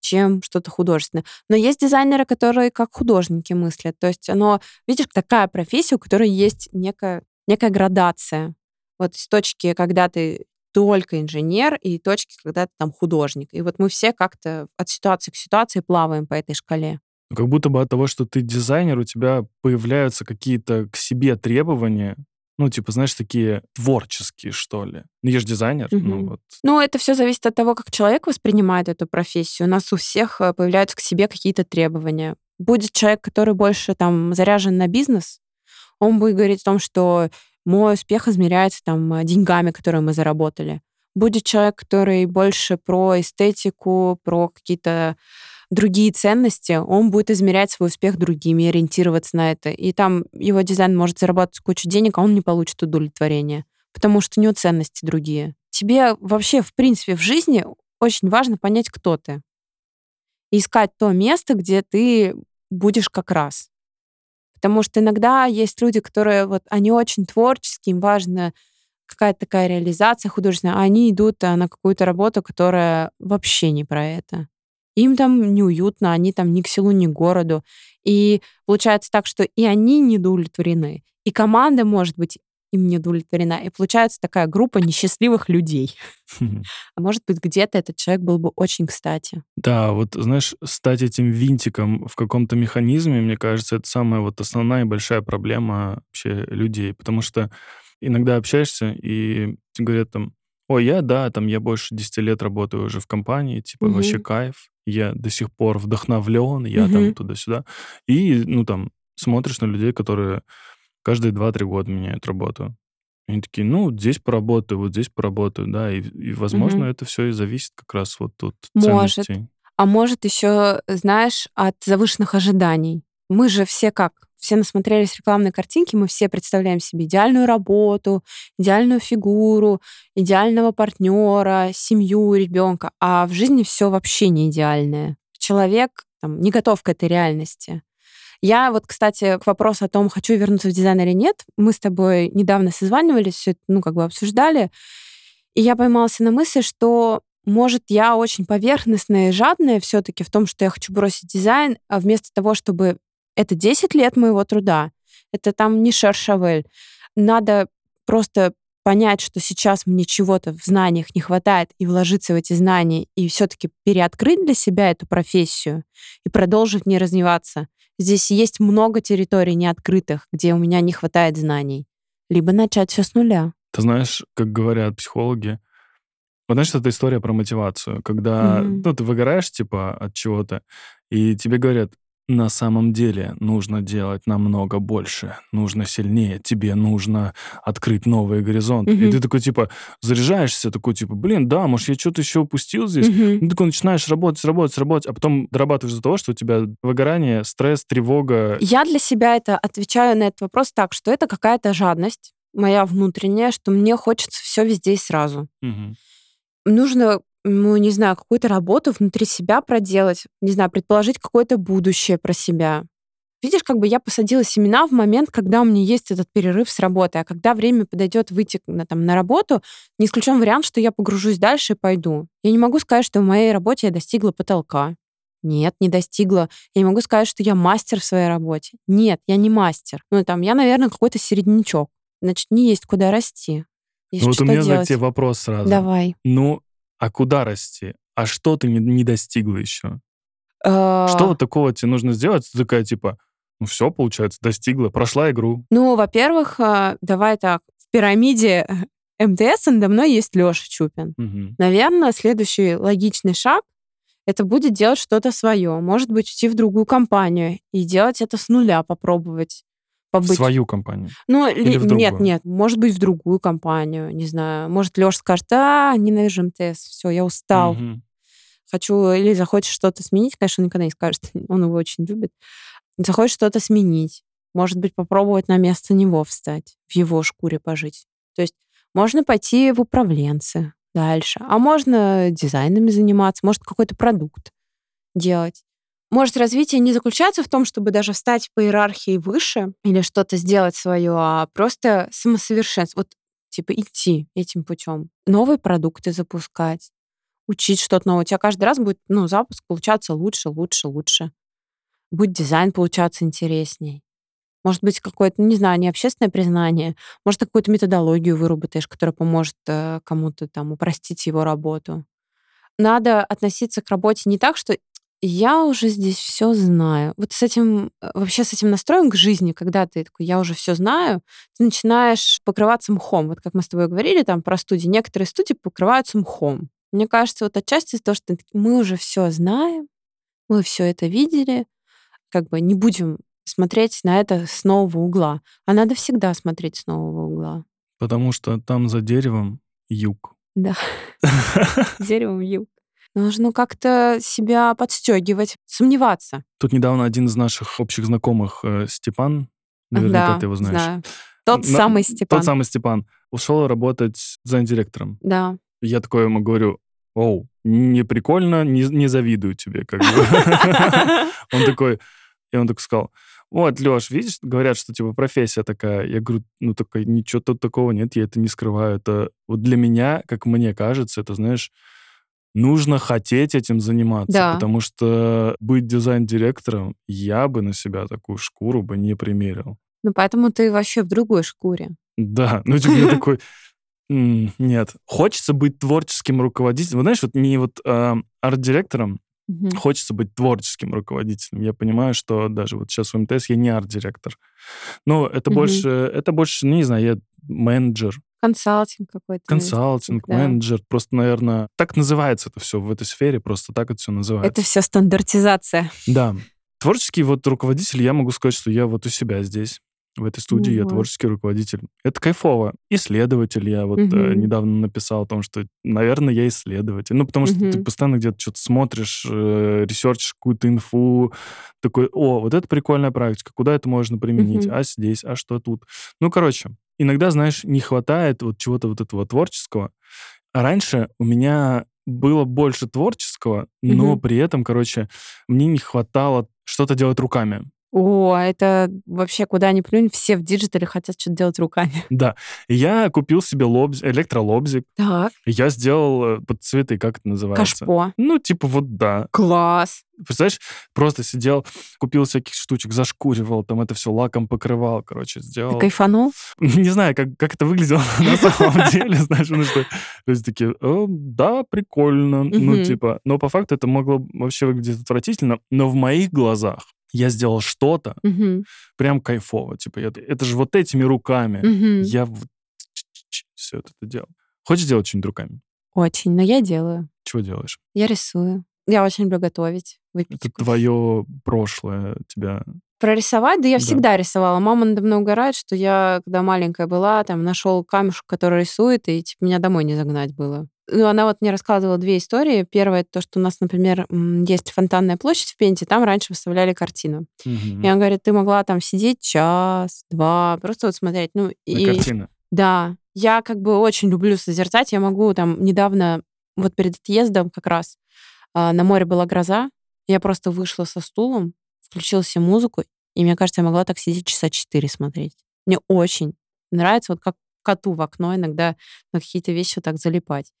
чем что-то художественное. Но есть дизайнеры, которые как художники мыслят. То есть оно, видишь, такая профессия, у которой есть некая, некая градация. Вот с точки, когда ты только инженер, и точки, когда ты там художник. И вот мы все как-то от ситуации к ситуации плаваем по этой шкале. Ну, Как будто бы от того, что ты дизайнер, у тебя появляются какие-то к себе требования, ну, типа, знаешь, такие творческие, что ли. Ну, я же дизайнер, ну Мгм. вот. Ну, это все зависит от того, как человек воспринимает эту профессию. У нас у всех э, появляются к себе какие-то требования. Будет человек, который больше там заряжен на бизнес, он будет говорить о том, что мой успех измеряется там э, деньгами, которые мы заработали. Будет человек, который больше про эстетику, про какие-то другие ценности, он будет измерять свой успех другими, ориентироваться на это. И там его дизайн может зарабатывать кучу денег, а он не получит удовлетворения, потому что у него ценности другие. Тебе вообще, в принципе, в жизни очень важно понять, кто ты. И искать то место, где ты будешь как раз. Потому что иногда есть люди, которые вот, они очень творческие, им важно какая-то такая реализация художественная, а они идут а, на какую-то работу, которая вообще не про это. Им там неуютно, они там ни к селу, ни к городу. И получается так, что и они недоудовлетворены, и команда может быть им не удовлетворена. И получается такая группа несчастливых людей. А может быть, где-то этот человек был бы очень кстати. Да, вот, знаешь, стать этим винтиком в каком-то механизме, мне кажется, это самая вот основная и большая проблема вообще людей. Потому что иногда общаешься, и говорят там, ой, я, да, там, я больше 10 лет работаю уже в компании, типа, Мгм. вообще кайф, я до сих пор вдохновлен, я Мгм. там туда-сюда. И, ну, там, смотришь на людей, которые каждые 2-3 года меняют работу. И они такие, ну, здесь поработаю, вот здесь поработаю, да, и, и, возможно, Мгм. это все и зависит как раз вот от Может. ценностей. А может еще, знаешь, от завышенных ожиданий. Мы же все как? Все насмотрелись рекламной картинки, мы все представляем себе идеальную работу, идеальную фигуру, идеального партнера, семью, ребенка. А в жизни все вообще не идеальное. Человек там, не готов к этой реальности. Я вот, кстати, к вопросу о том, хочу вернуться в дизайн или нет, мы с тобой недавно созванивались, все это, ну, как бы обсуждали, и я поймалась на мысли, что может, я очень поверхностная и жадная все-таки в том, что я хочу бросить дизайн, а вместо того, чтобы это 10 лет моего труда, это там не шершавель. Надо просто понять, что сейчас мне чего-то в знаниях не хватает, и вложиться в эти знания, и все-таки переоткрыть для себя эту профессию и продолжить в ней развиваться. Здесь есть много территорий неоткрытых, где у меня не хватает знаний. Либо начать все с нуля. Ты знаешь, как говорят психологи, вот знаешь, это история про мотивацию, когда Мгм. ну, ты выгораешь, типа, от чего-то, и тебе говорят, на самом деле нужно делать намного больше, нужно сильнее, тебе нужно открыть новые горизонты. И Мгм. ты такой, типа, заряжаешься, такой, типа, блин, да, может, я что-то еще упустил здесь? Мгм. Ну, такой начинаешь работать, работать, работать, а потом дорабатываешь из-за того, что у тебя выгорание, стресс, тревога. Я для себя это отвечаю на этот вопрос так, что это какая-то жадность моя внутренняя, что мне хочется все везде и сразу. Мгм. Нужно, ну, не знаю, какую-то работу внутри себя проделать, не знаю, предположить какое-то будущее про себя. Видишь, как бы я посадила семена в момент, когда у меня есть этот перерыв с работы, а когда время подойдет выйти на, там, на работу, не исключен вариант, что я погружусь дальше и пойду. Я не могу сказать, что в моей работе я достигла потолка. Нет, не достигла. Я не могу сказать, что я мастер в своей работе. Нет, я не мастер. Ну, там, я, наверное, какой-то середнячок. Значит, не есть куда расти. Есть Ну, вот у меня за делать. тебе вопрос сразу. Давай. Ну, а куда расти? А что ты не, не достигла еще? А, Что вот такого тебе нужно сделать? Ты такая, типа, ну все, получается, достигла, прошла игру. Ну, во-первых, а, давай так, в пирамиде МТС надо мной есть Леша Чупин. Мгм. Наверное, следующий логичный шаг это будет делать что-то свое. Может быть, уйти в другую компанию и делать это с нуля, попробовать. В Побыть. свою компанию. Ну, или ли- в нет, другую? нет, может быть, в другую компанию, не знаю. Может, Леша скажет, а, ненавижу МТС, все, я устал, Мгм. хочу, или захочет что-то сменить, конечно, он никогда не скажет, он его очень любит. Захочет что-то сменить, может быть, попробовать на место него встать, в его шкуре пожить. То есть можно пойти в управленцы дальше, а можно дизайнами заниматься, может какой-то продукт делать. Может, развитие не заключается в том, чтобы даже встать по иерархии выше или что-то сделать свое, а просто самосовершенство. Вот типа идти этим путем, новые продукты запускать, учить что-то новое. У тебя каждый раз будет, ну, запуск получаться лучше, лучше, лучше. Будет дизайн получаться интересней. Может быть, какое-то, ну, не знаю, не общественное признание, может, ты какую-то методологию выработаешь, которая поможет э, кому-то там упростить его работу. Надо относиться к работе не так, что я уже здесь все знаю. Вот с этим, э, вообще с этим настроем к жизни, когда ты такой, я уже все знаю, ты начинаешь покрываться мхом. Вот как мы с тобой говорили там про студии. Некоторые студии покрываются мхом. Мне кажется, вот отчасти из-за того, что мы уже все знаем, мы все это видели, как бы не будем смотреть на это с нового угла. А надо всегда смотреть с нового угла. Потому что там за деревом юг. Да, деревом юг. Нужно как-то себя подстегивать, сомневаться. Тут недавно один из наших общих знакомых, э, Степан, наверняка да, ты его знаешь. знаю. Тот На- самый Степан. Тот самый Степан. Ушел работать дизайн-директором. Да. Я такой ему говорю, оу, не прикольно, не, не завидую тебе. Как бы. Он такой, и он такой сказал, вот, Леш, видишь, говорят, что типа профессия такая. Я говорю, ну такая, ничего тут такого нет, я это не скрываю. Это вот для меня, как мне кажется, это, знаешь, нужно хотеть этим заниматься, Да. потому что быть дизайн-директором я бы на себя такую шкуру бы не примерил. Ну, поэтому ты вообще в другой шкуре. Да, ну типа я такой, «М, нет. Хочется быть творческим руководителем. Вот Знаешь, вот не вот а, арт-директором, хочется быть творческим руководителем. Я понимаю, что даже вот сейчас в МТС я не арт-директор. Но это больше, это больше, ну, не знаю, я менеджер, Консалтинг какой-то. консалтинг, да. менеджер. Просто, наверное, так называется это все в этой сфере, просто так это все называется. Это все стандартизация. Да. Творческий вот руководитель, я могу сказать, что я вот у себя здесь. В этой студии я Вот. творческий руководитель. Это кайфово. Исследователь я вот э, Мгм. недавно написал о том, что, наверное, я исследователь. Ну, потому что ты Мгм. постоянно где-то что-то смотришь, э, ресерчишь какую-то инфу, такой, о, вот это прикольная практика, куда это можно применить, Мгм. а здесь, а что тут. Ну, короче, иногда, знаешь, не хватает вот чего-то вот этого творческого. А раньше у меня было больше творческого, но Мгм. при этом, короче, мне не хватало что-то делать руками. О, это вообще куда ни плюнь, все в диджитале хотят что-то делать руками. Да. Я купил себе лобз... электролобзик. Так, Я сделал э, под цветы, как это называется? кашпо. Ну, типа вот да. Класс. Представляешь, просто сидел, купил всяких штучек, зашкуривал, там это все лаком покрывал, короче, Ты сделал. кайфанул? Не знаю, как, как это выглядело на самом деле, знаешь, потому что люди такие, «О, да, прикольно, ну, типа, но по факту это могло вообще выглядеть отвратительно, но в моих глазах я сделал что-то Мгм. прям кайфово, типа, я- это же вот этими руками Мгм. я все это делал. Хочешь делать что-нибудь руками? Очень, но я делаю. Чего делаешь? Я рисую. Я очень люблю готовить, Это выпечку. твое прошлое тебя... Прорисовать, да я Да. всегда рисовала. Мама надо мной угорает, что я, когда маленькая была, там нашел камешек, который рисует, и типа меня домой не загнать было. Ну, она вот мне рассказывала две истории. Первая, это то, что у нас, например, есть фонтанная площадь в Пенте, там раньше выставляли картину. Мгм. И она говорит, ты могла там сидеть час, два, просто вот смотреть. Ну, На и картины. да, я как бы очень люблю созерцать. Я могу там недавно, вот перед отъездом как раз, а, на море была гроза. Я просто вышла со стулом, включила себе музыку, и мне кажется, я могла так сидеть часа четыре смотреть. Мне очень нравится, вот как коту в окно иногда на какие-то вещи вот так залипать.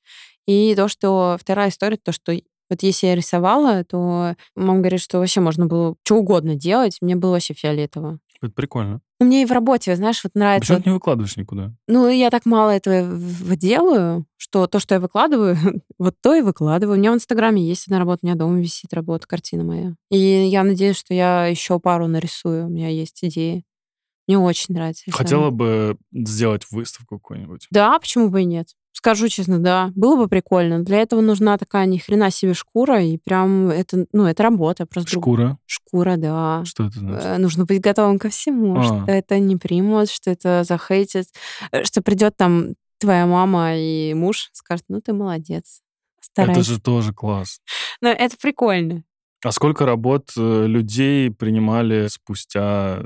И то, что вторая история, то, что вот если я рисовала, то мама говорит, что вообще можно было что угодно делать, мне было вообще фиолетово. Это прикольно. Ну, мне и в работе, знаешь, вот нравится... Почему ты не выкладываешь никуда? Ну, я так мало этого делаю, что то, что я выкладываю, вот то и выкладываю. У меня в Инстаграме есть одна работа, у меня дома висит работа, картина моя. И я надеюсь, что я еще пару нарисую. У меня есть идеи. Мне очень нравится. Хотела бы сделать выставку какую-нибудь. Да, почему бы и нет? Скажу честно, да, было бы прикольно. Для этого нужна такая ни хрена себе шкура, и прям это, ну, это работа. Просто друг- Шкура. Шкура, да. Что это значит? Э, нужно быть готовым ко всему, А. что это не примут, что это захейтит, э, что придет там твоя мама и муж скажет, ну ты молодец, старайся. Это же тоже класс. Но это прикольно. А сколько работ э, людей принимали спустя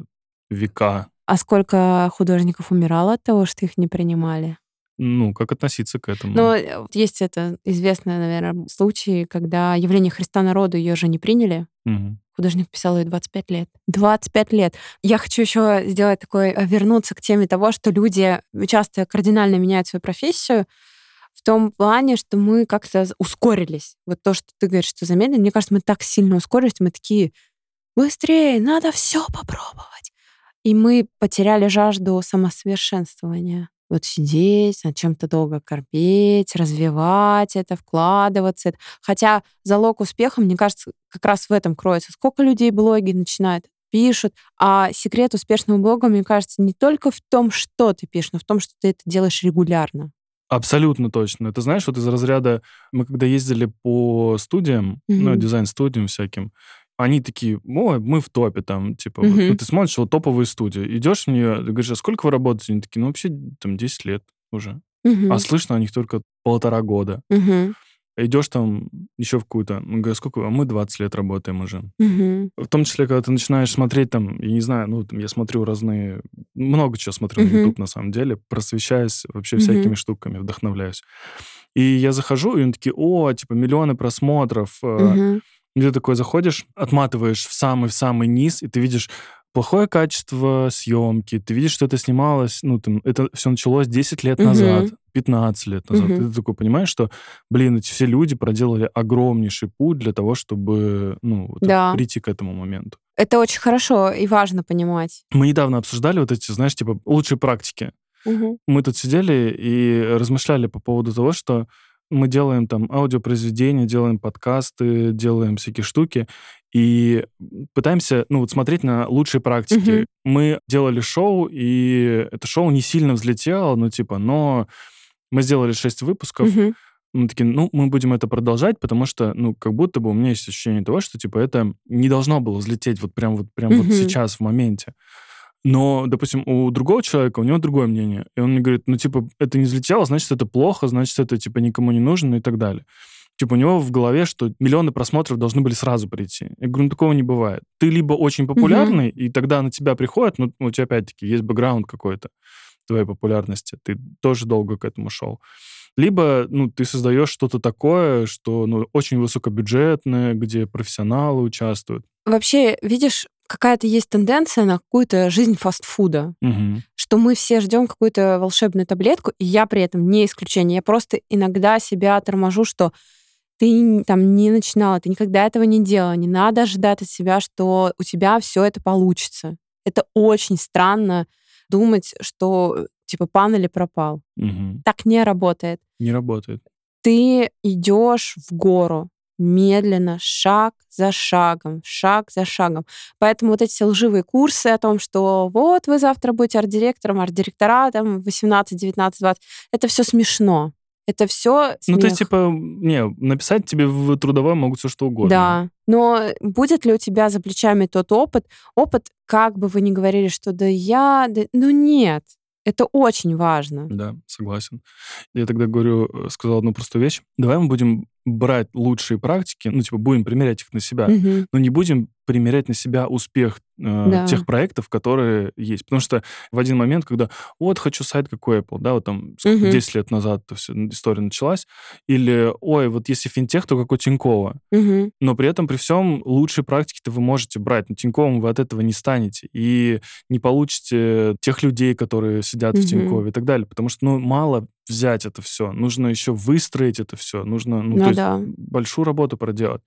века? А сколько художников умирало от того, что их не принимали? Ну, как относиться к этому? Но э, есть это известный, наверное, случай, когда явление Христа народу ее же не приняли. Мгм. Художник писал ей 25 лет. 25 лет. Я хочу еще сделать такой, э, вернуться к теме того, что люди часто кардинально меняют свою профессию в том плане, что мы как-то ускорились. Вот то, что ты говоришь, что замедленно, мне кажется, мы так сильно ускорились, мы такие, быстрее, надо все попробовать. И мы потеряли жажду самосовершенствования. Вот сидеть, над чем-то долго корпеть, развивать это, вкладываться. Хотя залог успеха, мне кажется, как раз в этом кроется. Сколько людей блоги начинают, пишут, а секрет успешного блога, мне кажется, не только в том, что ты пишешь, но в том, что ты это делаешь регулярно. Абсолютно точно. Это знаешь, вот из разряда... Мы когда ездили по студиям, ну, Мгм. дизайн-студиям всяким, они такие, ой, мы в топе там, типа, вот, Мгм. ну, ты смотришь, вот топовые студии, идешь в нее, ты говоришь, а сколько вы работаете? Они такие, ну, вообще, там, 10 лет уже. Мгм. А слышно о них только полтора года. Мгм. Идешь там еще в какую-то, ну, говорю, сколько, а мы 20 лет работаем уже. Мгм. В том числе, когда ты начинаешь смотреть там, я не знаю, ну, там, я смотрю разные, много чего смотрю на Мгм. YouTube, на самом деле, просвещаясь вообще Мгм. всякими штуками, вдохновляюсь. И я захожу, и они такие, о, типа, миллионы просмотров. Мгм. И ты такой заходишь, отматываешь в самый-в самый низ, и ты видишь плохое качество съемки, ты видишь, что это снималось, ну, там, это все началось 10 лет назад, Мгм. 15 лет назад. Мгм. И ты такой понимаешь, что, блин, эти все люди проделали огромнейший путь для того, чтобы, ну, вот Да. прийти к этому моменту. Это очень хорошо и важно понимать. Мы недавно обсуждали вот эти, знаешь, типа, лучшие практики. Мгм. Мы тут сидели и размышляли по поводу того, что мы делаем там аудиопроизведения, делаем подкасты, делаем всякие штуки, и пытаемся, ну, вот смотреть на лучшие практики. Мгм. Мы делали шоу, и это шоу не сильно взлетело, ну, типа, но мы сделали шесть выпусков, Мгм. мы такие, ну, мы будем это продолжать, потому что, ну, как будто бы у меня есть ощущение того, что, типа, это не должно было взлететь вот прям вот, прям вот Мгм. сейчас, в моменте. Но, допустим, у другого человека, у него другое мнение. И он мне говорит, ну, типа, это не взлетело, значит, это плохо, значит, это, типа, никому не нужно и так далее. Типа, у него в голове, что миллионы просмотров должны были сразу прийти. Я говорю, ну, такого не бывает. Ты либо очень популярный, и тогда на тебя приходят, ну, у тебя, опять-таки, есть бэкграунд какой-то твоей популярности, ты тоже долго к этому шел. Либо, ну, ты создаешь что-то такое, что, ну, очень высокобюджетное, где профессионалы участвуют. Вообще, видишь, какая-то есть тенденция на какую-то жизнь фастфуда. Мгм. что мы все ждем какую-то волшебную таблетку, и я при этом не исключение. Я просто иногда себя торможу, что ты там не начинала, ты никогда этого не делала, не надо ожидать от себя, что у тебя все это получится. Это очень странно думать, что типа пан или пропал. Мгм. Так не работает. Не работает. Ты идешь в гору медленно, шаг за шагом, шаг за шагом. Поэтому вот эти все лживые курсы о том, что вот вы завтра будете арт-директором, арт-директора там 18, 19, 20, это все смешно. Это все Ну, то есть, типа, не, написать тебе в трудовой могут все что угодно. Да. Но будет ли у тебя за плечами тот опыт? Опыт, как бы вы ни говорили, что да я... Да... Ну нет. Это очень важно. Да, согласен. Я тогда говорю, э, сказал одну простую вещь. Давай мы будем брать лучшие практики, ну, типа, будем примерять их на себя, Мгм. но не будем примерять на себя успех э, Да. тех проектов, которые есть. Потому что в один момент, когда вот хочу сайт, как у Apple, да, вот там Мгм. 10 лет назад вся история началась, или ой, вот если финтех, то как у Тинькова. Мгм. Но при этом, при всем, лучшие практики-то вы можете брать. Но Тиньковым вы от этого не станете. И не получите тех людей, которые сидят Мгм. в Тинькове и так далее. Потому что, ну, мало взять это все. Нужно еще выстроить это все. Нужно, ну, Ну то есть да. большую работу проделать.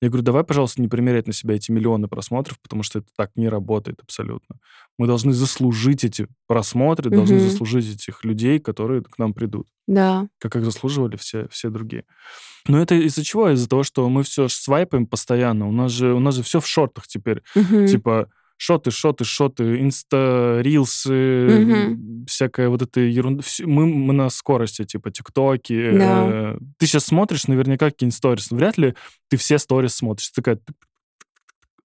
Я говорю, давай, пожалуйста, не примерять на себя эти миллионы просмотров, потому что это так не работает абсолютно. Мы должны заслужить эти просмотры, должны Мгм. заслужить этих людей, которые к нам придут Да. как их заслуживали все, все другие. Но это из-за чего? Из-за того, что мы все свайпаем постоянно. У нас же, у нас же все в шортах теперь. Мгм. Типа шоты, шоты, шоты, инста, рилсы, Мгм. всякая вот эта ерунда. Мы, мы на скорости, типа тиктоки. Да. э, Ты сейчас смотришь наверняка какие-нибудь сторис. Вряд ли ты все сторис смотришь. Ты такая,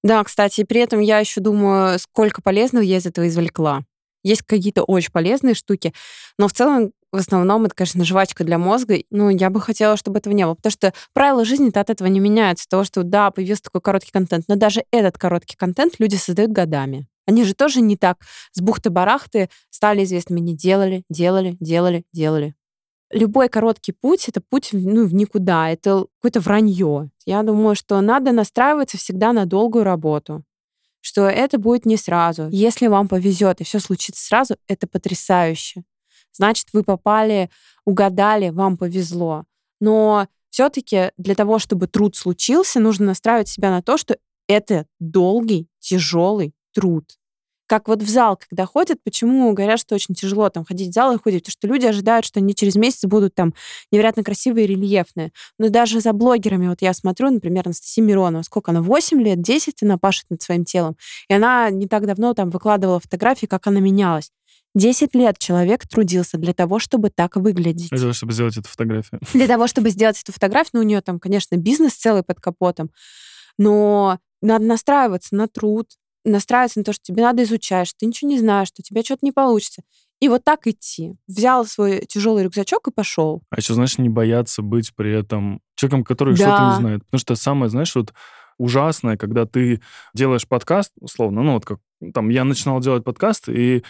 Да, кстати, при этом я еще думаю, сколько полезного я из этого извлекла. Есть какие-то очень полезные штуки, но в целом, в основном, это, конечно, жвачка для мозга. Ну, я бы хотела, чтобы этого не было, потому что правила жизни-то от этого не меняются. Того, что, да, появился такой короткий контент, но даже этот короткий контент люди создают годами. Они же тоже не так с бухты-барахты стали известными. Не делали, делали, делали, делали. Любой короткий путь — это путь ну, в никуда, это какое-то вранье. Я думаю, что надо настраиваться всегда на долгую работу что это будет не сразу. Если вам повезет и все случится сразу, это потрясающе. Значит, вы попали, угадали, вам повезло. Но все-таки для того, чтобы труд случился, нужно настраивать себя на то, что это долгий, тяжелый труд. Как вот в зал, когда ходят, почему говорят, что очень тяжело там ходить в зал и ходить, потому что люди ожидают, что они через месяц будут там невероятно красивые и рельефные. Но даже за блогерами, вот я смотрю, например, Анастасия Миронова, сколько она, 8 лет, 10 она пашет над своим телом. И она не так давно там выкладывала фотографии, как она менялась. 10 лет человек трудился для того, чтобы так выглядеть. для того, чтобы сделать эту фотографию. Для того, чтобы сделать эту фотографию, ну, у нее там, конечно, бизнес целый под капотом, но надо настраиваться на труд, настраиваться на то, что тебе надо изучать, что ты ничего не знаешь, что у тебя что-то не получится. И вот так идти. Взял свой тяжелый рюкзачок и пошел. А еще, знаешь, не бояться быть при этом человеком, который что-то Да. не знает. Потому что самое, знаешь, вот ужасное, когда ты делаешь подкаст, условно, ну вот как там я начинал делать подкаст, и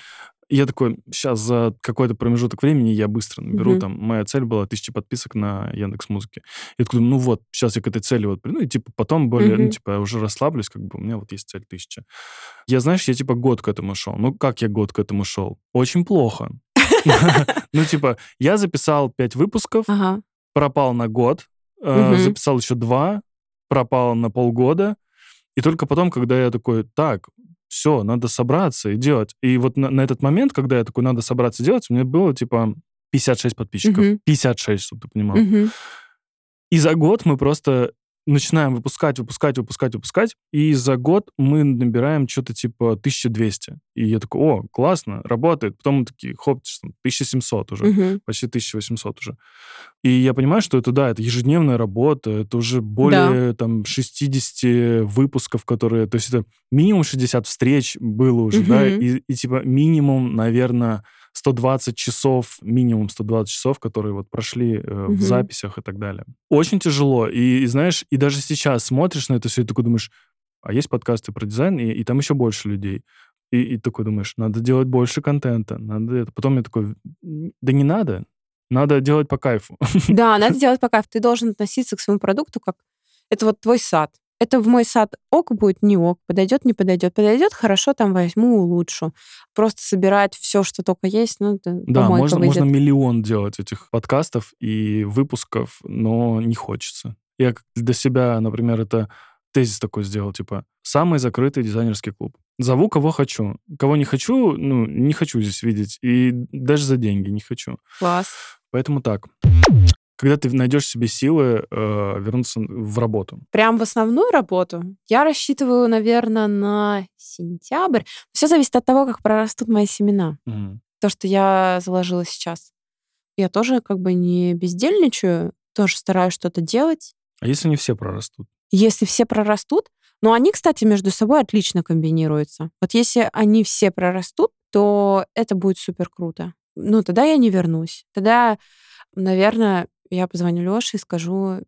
Я такой, сейчас за какой-то промежуток времени я быстро наберу, Мгм. там, моя цель была тысяча подписок на Яндекс Музыке. Я такой, ну вот, сейчас я к этой цели вот, приду, ну, и, типа, потом более, ну, Мгм. типа, я уже расслаблюсь, как бы, у меня вот есть цель тысяча. Я, знаешь, я, типа, год к этому шел. Ну, как я год к этому шел? Очень плохо. Ну, типа, я записал пять выпусков, пропал на год, э, записал еще два, пропал на полгода, и только потом, когда я такой, так, все, надо собраться и делать. И вот на, на этот момент, когда я такой, надо собраться и делать, у меня было, типа, 56 подписчиков. Мгм. 56, чтобы ты понимал. Мгм. И за год мы просто начинаем выпускать, выпускать, выпускать, выпускать, и за год мы набираем что-то типа 1200. И я такой, о, классно, работает. Потом мы такие, хоп, что там, 1700 уже Мгм. почти 1800 уже. И я понимаю, что это, да, это ежедневная работа, это уже более там 60 выпусков, которые... То есть это минимум 60 встреч было уже, да, Мгм. и, и типа минимум, наверное, 120 часов, минимум 120 часов, которые вот прошли э, в Мгм. записях и так далее. Очень тяжело. И, и знаешь, и даже сейчас смотришь на это все и такой думаешь, а есть подкасты про дизайн, и, и там еще больше людей. И, и такой думаешь, надо делать больше контента, надо это. Потом я такой, «М, да не надо, надо делать по кайфу. Да, надо делать пока. Ты должен относиться к своему продукту как... Это вот твой сад. Это в мой сад ок будет, не ок, подойдет, не подойдет. Подойдет, хорошо, там возьму, улучшу. Просто собирать все, что только есть, ну, это Да, можно, выйдет. можно миллион делать этих подкастов и выпусков, но не хочется. Я для себя, например, это тезис такой сделал, типа, самый закрытый дизайнерский клуб. Зову, кого хочу. Кого не хочу, ну, не хочу здесь видеть. И даже за деньги не хочу. Класс. Поэтому так. Когда ты найдешь себе силы э, вернуться в работу. Прям в основную работу я рассчитываю, наверное, на сентябрь. Все зависит от того, как прорастут мои семена. Мгм. То, что я заложила сейчас. Я тоже как бы не бездельничаю, тоже стараюсь что-то делать. А если не все прорастут? Если все прорастут, но они, кстати, между собой отлично комбинируются. Вот если они все прорастут, то это будет супер круто. Ну, тогда я не вернусь. Тогда, наверное, я позвоню Лёше и скажу,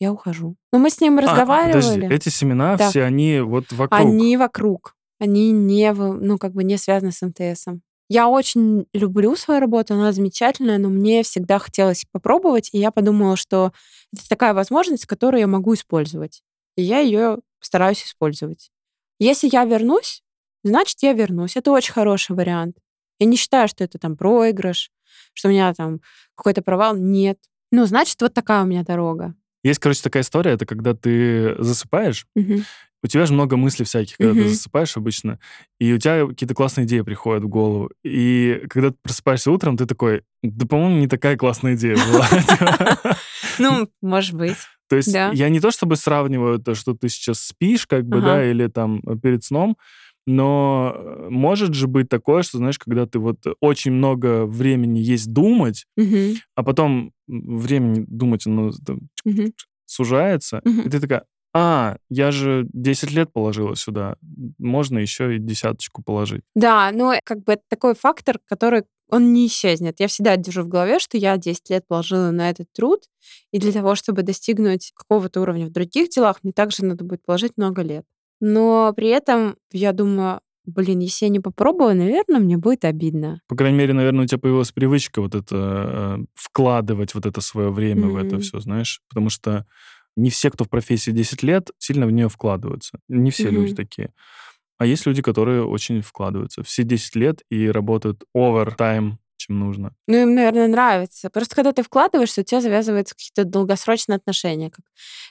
я ухожу. Но мы с ним А, разговаривали. подожди, эти семена Да. все, они вот вокруг. Они вокруг. Они не, ну, как бы не связаны с МТСом. Я очень люблю свою работу, она замечательная, но мне всегда хотелось попробовать, и я подумала, что это такая возможность, которую я могу использовать. И я ее стараюсь использовать. Если я вернусь, значит, я вернусь. Это очень хороший вариант. Я не считаю, что это там проигрыш, что у меня там какой-то провал. Нет. Ну, значит, вот такая у меня дорога. Есть, короче, такая история, это когда ты засыпаешь, Мгм. у тебя же много мыслей всяких, когда ты Мгм. засыпаешь обычно, и у тебя какие-то классные идеи приходят в голову. И когда ты просыпаешься утром, ты такой, да, по-моему, не такая классная идея была. Ну, может быть. То есть я не то чтобы сравниваю то, что ты сейчас спишь, как бы, да, или там э, перед сном, но э, может же быть такое, что, знаешь, когда ты вот очень много времени есть думать, Мгм. а потом времени думать, оно там Мгм. сужается, Мгм. и ты такая, а, я же 10 лет положила сюда, можно еще и десяточку положить. Да, ну, как бы это такой фактор, который он не исчезнет. Я всегда держу в голове, что я 10 лет положила на этот труд, и для того, чтобы достигнуть какого-то уровня в других делах, мне также надо будет положить много лет. Но при этом я думаю, блин, если я не попробую, наверное, мне будет обидно. По крайней мере, наверное, у тебя появилась привычка вот это э, вкладывать вот это свое время в это все, знаешь, потому что не все, кто в профессии 10 лет, сильно в нее вкладываются. Не все люди Мгм. такие. А есть люди, которые очень вкладываются. Все 10 лет и работают овертайм, чем нужно. Ну, им, наверное, нравится. Просто когда ты вкладываешься, у тебя завязываются какие-то долгосрочные отношения.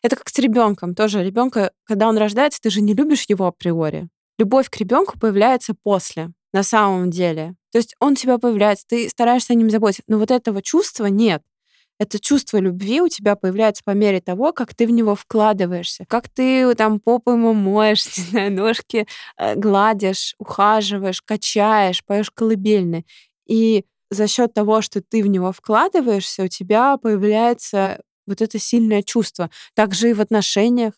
Это как с ребенком. Тоже ребенка, когда он рождается, ты же не любишь его априори. Любовь к ребенку появляется после, на самом деле. То есть он у тебя появляется, ты стараешься о нем заботиться. Но вот этого чувства нет. Это чувство любви у тебя появляется по мере того, как ты в него вкладываешься. Как ты там попу ему моешь, не знаю, ножки э, гладишь, ухаживаешь, качаешь, поешь колыбельные. И за счет того, что ты в него вкладываешься, у тебя появляется вот это сильное чувство. Также и в отношениях.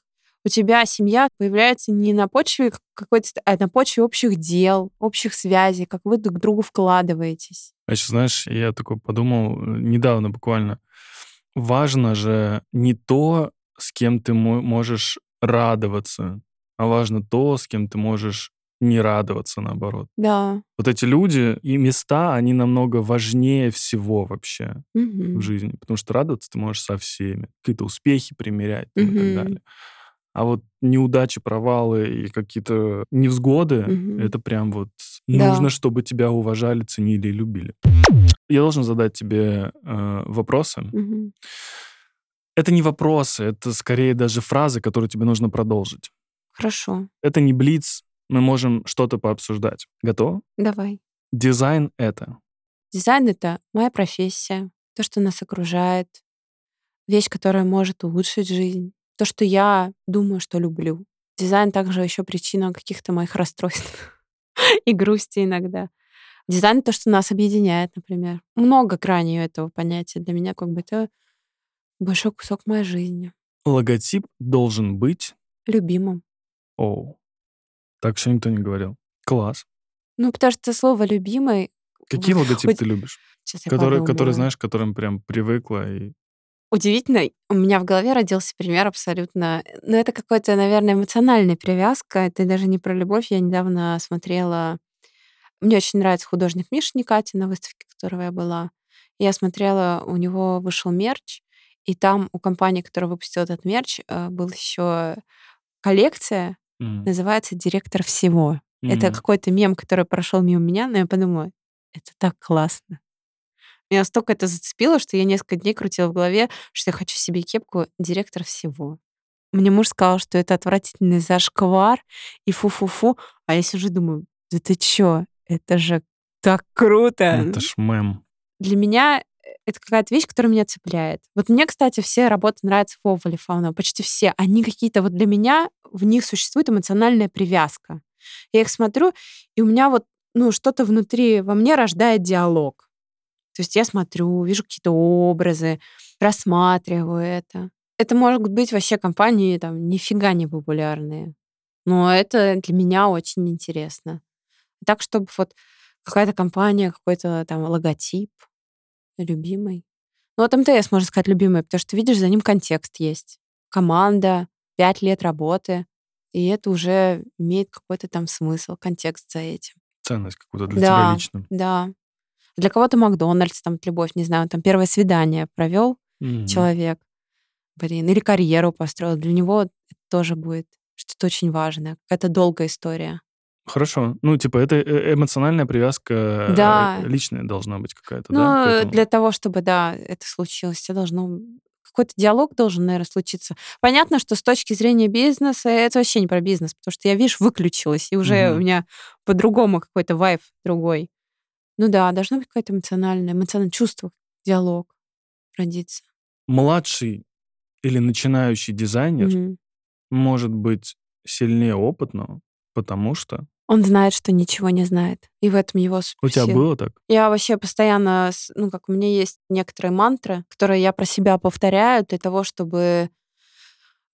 У тебя семья появляется не на почве какой-то, а на почве общих дел, общих связей, как вы друг к другу вкладываетесь. А еще, знаешь, я такой подумал э, недавно буквально. Важно же не то, с кем ты мо- можешь радоваться, а важно то, с кем ты можешь не радоваться, наоборот. Да. Вот эти люди и места, они намного важнее всего вообще Мгм. в жизни, потому что радоваться ты можешь со всеми, какие-то успехи примерять там, и так далее. А вот неудачи, провалы и какие-то невзгоды, Мгм. это прям вот Да. нужно, чтобы тебя уважали, ценили и любили. Я должен задать тебе э, вопросы. Мгм. Это не вопросы, это скорее даже фразы, которые тебе нужно продолжить. Хорошо. Это не блиц, мы можем что-то пообсуждать. Готово? Давай. Дизайн — это. Дизайн — это моя профессия, то, что нас окружает, вещь, которая может улучшить жизнь, то, что я думаю, что люблю. Дизайн также еще причина каких-то моих расстройств и грусти иногда. Дизайн — то, что нас объединяет, например. Много граней этого понятия. Для меня как бы это большой кусок моей жизни. Логотип должен быть... Любимым. Оу. Так еще никто не говорил. Класс. Ну, потому что слово «любимый» Какие логотипы вот ты любишь? Сейчас я Которые, которые, знаешь, к которым прям привыкла и... Удивительно, у меня в голове родился пример абсолютно... Ну, это какая-то, наверное, эмоциональная привязка. Это даже не про любовь. Я недавно смотрела... Мне очень нравится художник Миша Никатин, на выставке которого я была. Я смотрела, у него вышел мерч, и там у компании, которая выпустила этот мерч, э, был еще коллекция, М, называется «Директор всего». Это м. какой-то мем, который прошел мимо меня, но я подумала, это так классно. Меня настолько это зацепило, что я несколько дней крутила в голове, что я хочу себе кепку директор всего. Мне муж сказал, что это отвратительный зашквар и фу-фу-фу, а я сижу и думаю, да ты чё, это же так круто. Это ж мем. Для меня это какая-то вещь, которая меня цепляет. Вот мне, кстати, все работы нравятся Вова Лифанова, почти все. Они какие-то вот для меня, в них существует эмоциональная привязка. Я их смотрю, и у меня вот ну, что-то внутри во мне рождает диалог. То есть я смотрю, вижу какие-то образы, рассматриваю это. Это может быть вообще компании там нифига не популярные. Но это для меня очень интересно. Так, чтобы вот какая-то компания, какой-то там логотип любимый. Ну, вот МТС, можно сказать, любимый, потому что, видишь, за ним контекст есть. Команда, пять лет работы, и это уже имеет какой-то там смысл, контекст за этим. Ценность какую-то для Да. тебя лично. Да. Для кого-то Макдональдс, там, любовь, не знаю, там, первое свидание провел Мгм. человек, блин, или карьеру построил. Для него это тоже будет что-то очень важное, какая-то долгая история. Хорошо. Ну, типа, это э- эмоциональная привязка э, Да. личная должна быть какая-то, Ну, да? э, для того, чтобы, да, это случилось, тебе должно... Какой-то диалог должен, наверное, случиться. Понятно, что с точки зрения бизнеса это вообще не про бизнес, потому что я, видишь, выключилась, и уже Мгм. у меня по-другому какой-то вайф другой. Ну да, должно быть какое-то эмоциональное, эмоциональное чувство, диалог родиться. Младший или начинающий дизайнер Мгм. может быть сильнее опытного, потому что... Он знает, что ничего не знает. И в этом его У тебя было так? Я вообще постоянно, ну, как у меня есть некоторые мантры, которые я про себя повторяю для того, чтобы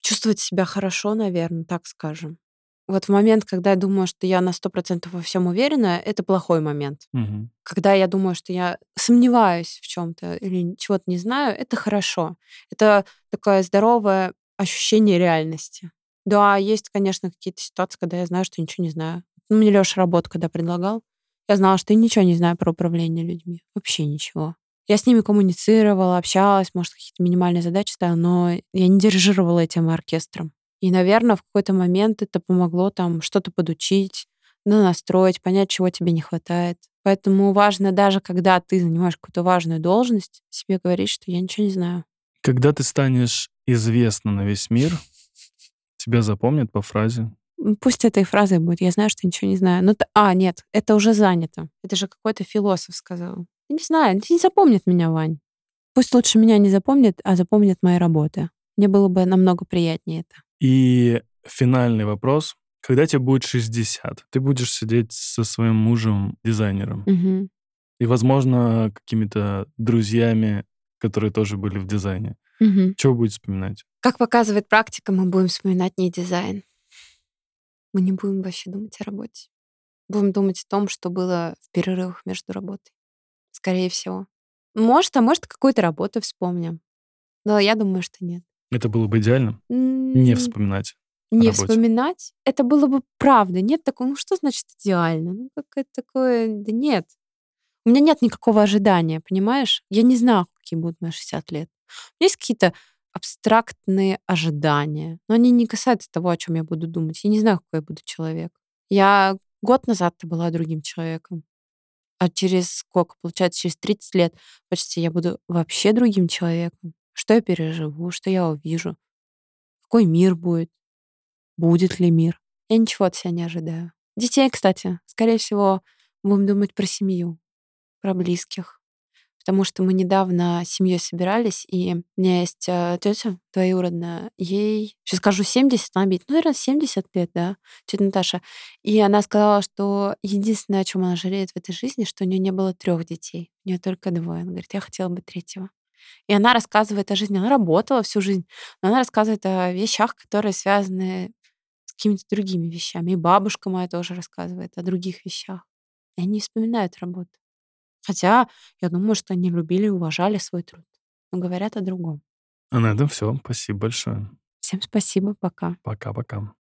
чувствовать себя хорошо, наверное, так скажем. Вот в момент, когда я думаю, что я на 100% во всем уверена, это плохой момент. Мгм. Когда я думаю, что я сомневаюсь в чем-то или чего-то не знаю, это хорошо. Это такое здоровое ощущение реальности. Да, есть, конечно, какие-то ситуации, когда я знаю, что ничего не знаю. Ну, мне Леша работу когда предлагал, я знала, что я ничего не знаю про управление людьми. Вообще ничего. Я с ними коммуницировала, общалась, может, какие-то минимальные задачи ставила, но я не дирижировала этим оркестром. И, наверное, в какой-то момент это помогло там что-то подучить, настроить, понять, чего тебе не хватает. Поэтому важно даже, когда ты занимаешь какую-то важную должность, себе говорить, что я ничего не знаю. Когда ты станешь известна на весь мир, тебя запомнят по фразе Пусть этой фразой будет. Я знаю, что ничего не знаю. Ну, т- а, нет, это уже занято. Это же какой-то философ сказал. Я не знаю, не запомнит меня, Вань. Пусть лучше меня не запомнит, а запомнит мои работы. Мне было бы намного приятнее это. И финальный вопрос. Когда тебе будет 60, ты будешь сидеть со своим мужем-дизайнером Мгм. и, возможно, какими-то друзьями, которые тоже были в дизайне. Мгм. Что вы будете вспоминать? Как показывает практика, мы будем вспоминать не дизайн. Мы не будем вообще думать о работе. Будем думать о том, что было в перерывах между работой. Скорее всего. Может, а может, какую-то работу вспомним. Но я думаю, что нет. Это было бы идеально. Не вспоминать. Не вспоминать, это было бы правда. Нет такого, ну что значит идеально? Ну какое такое, да нет. У меня нет никакого ожидания, понимаешь? Я не знаю, какие будут мои 60 лет. У меня есть какие-то абстрактные ожидания, но они не касаются того, о чем я буду думать. Я не знаю, какой я буду человек. Я год назад была другим человеком. А через сколько? Получается, через 30 лет почти я буду вообще другим человеком. Что я переживу, что я увижу, какой мир будет, будет ли мир. Я ничего от себя не ожидаю. Детей, кстати, скорее всего, будем думать про семью, про близких. Потому что мы недавно с семьей собирались, и у меня есть э, тетя двоюродная, ей, сейчас скажу 70, она бит, ну, наверное, 70 лет, да, тетя Наташа. И она сказала, что единственное, о чем она жалеет в этой жизни, что у нее не было трех детей, у нее только двое. Она говорит, я хотела бы третьего. И она рассказывает о жизни, она работала всю жизнь, но она рассказывает о вещах, которые связаны с какими-то другими вещами. И бабушка моя тоже рассказывает о других вещах. И они вспоминают работу. Хотя, я думаю, что они любили и уважали свой труд. Но говорят о другом. А на этом все. Спасибо большое. Всем спасибо, пока. Пока-пока.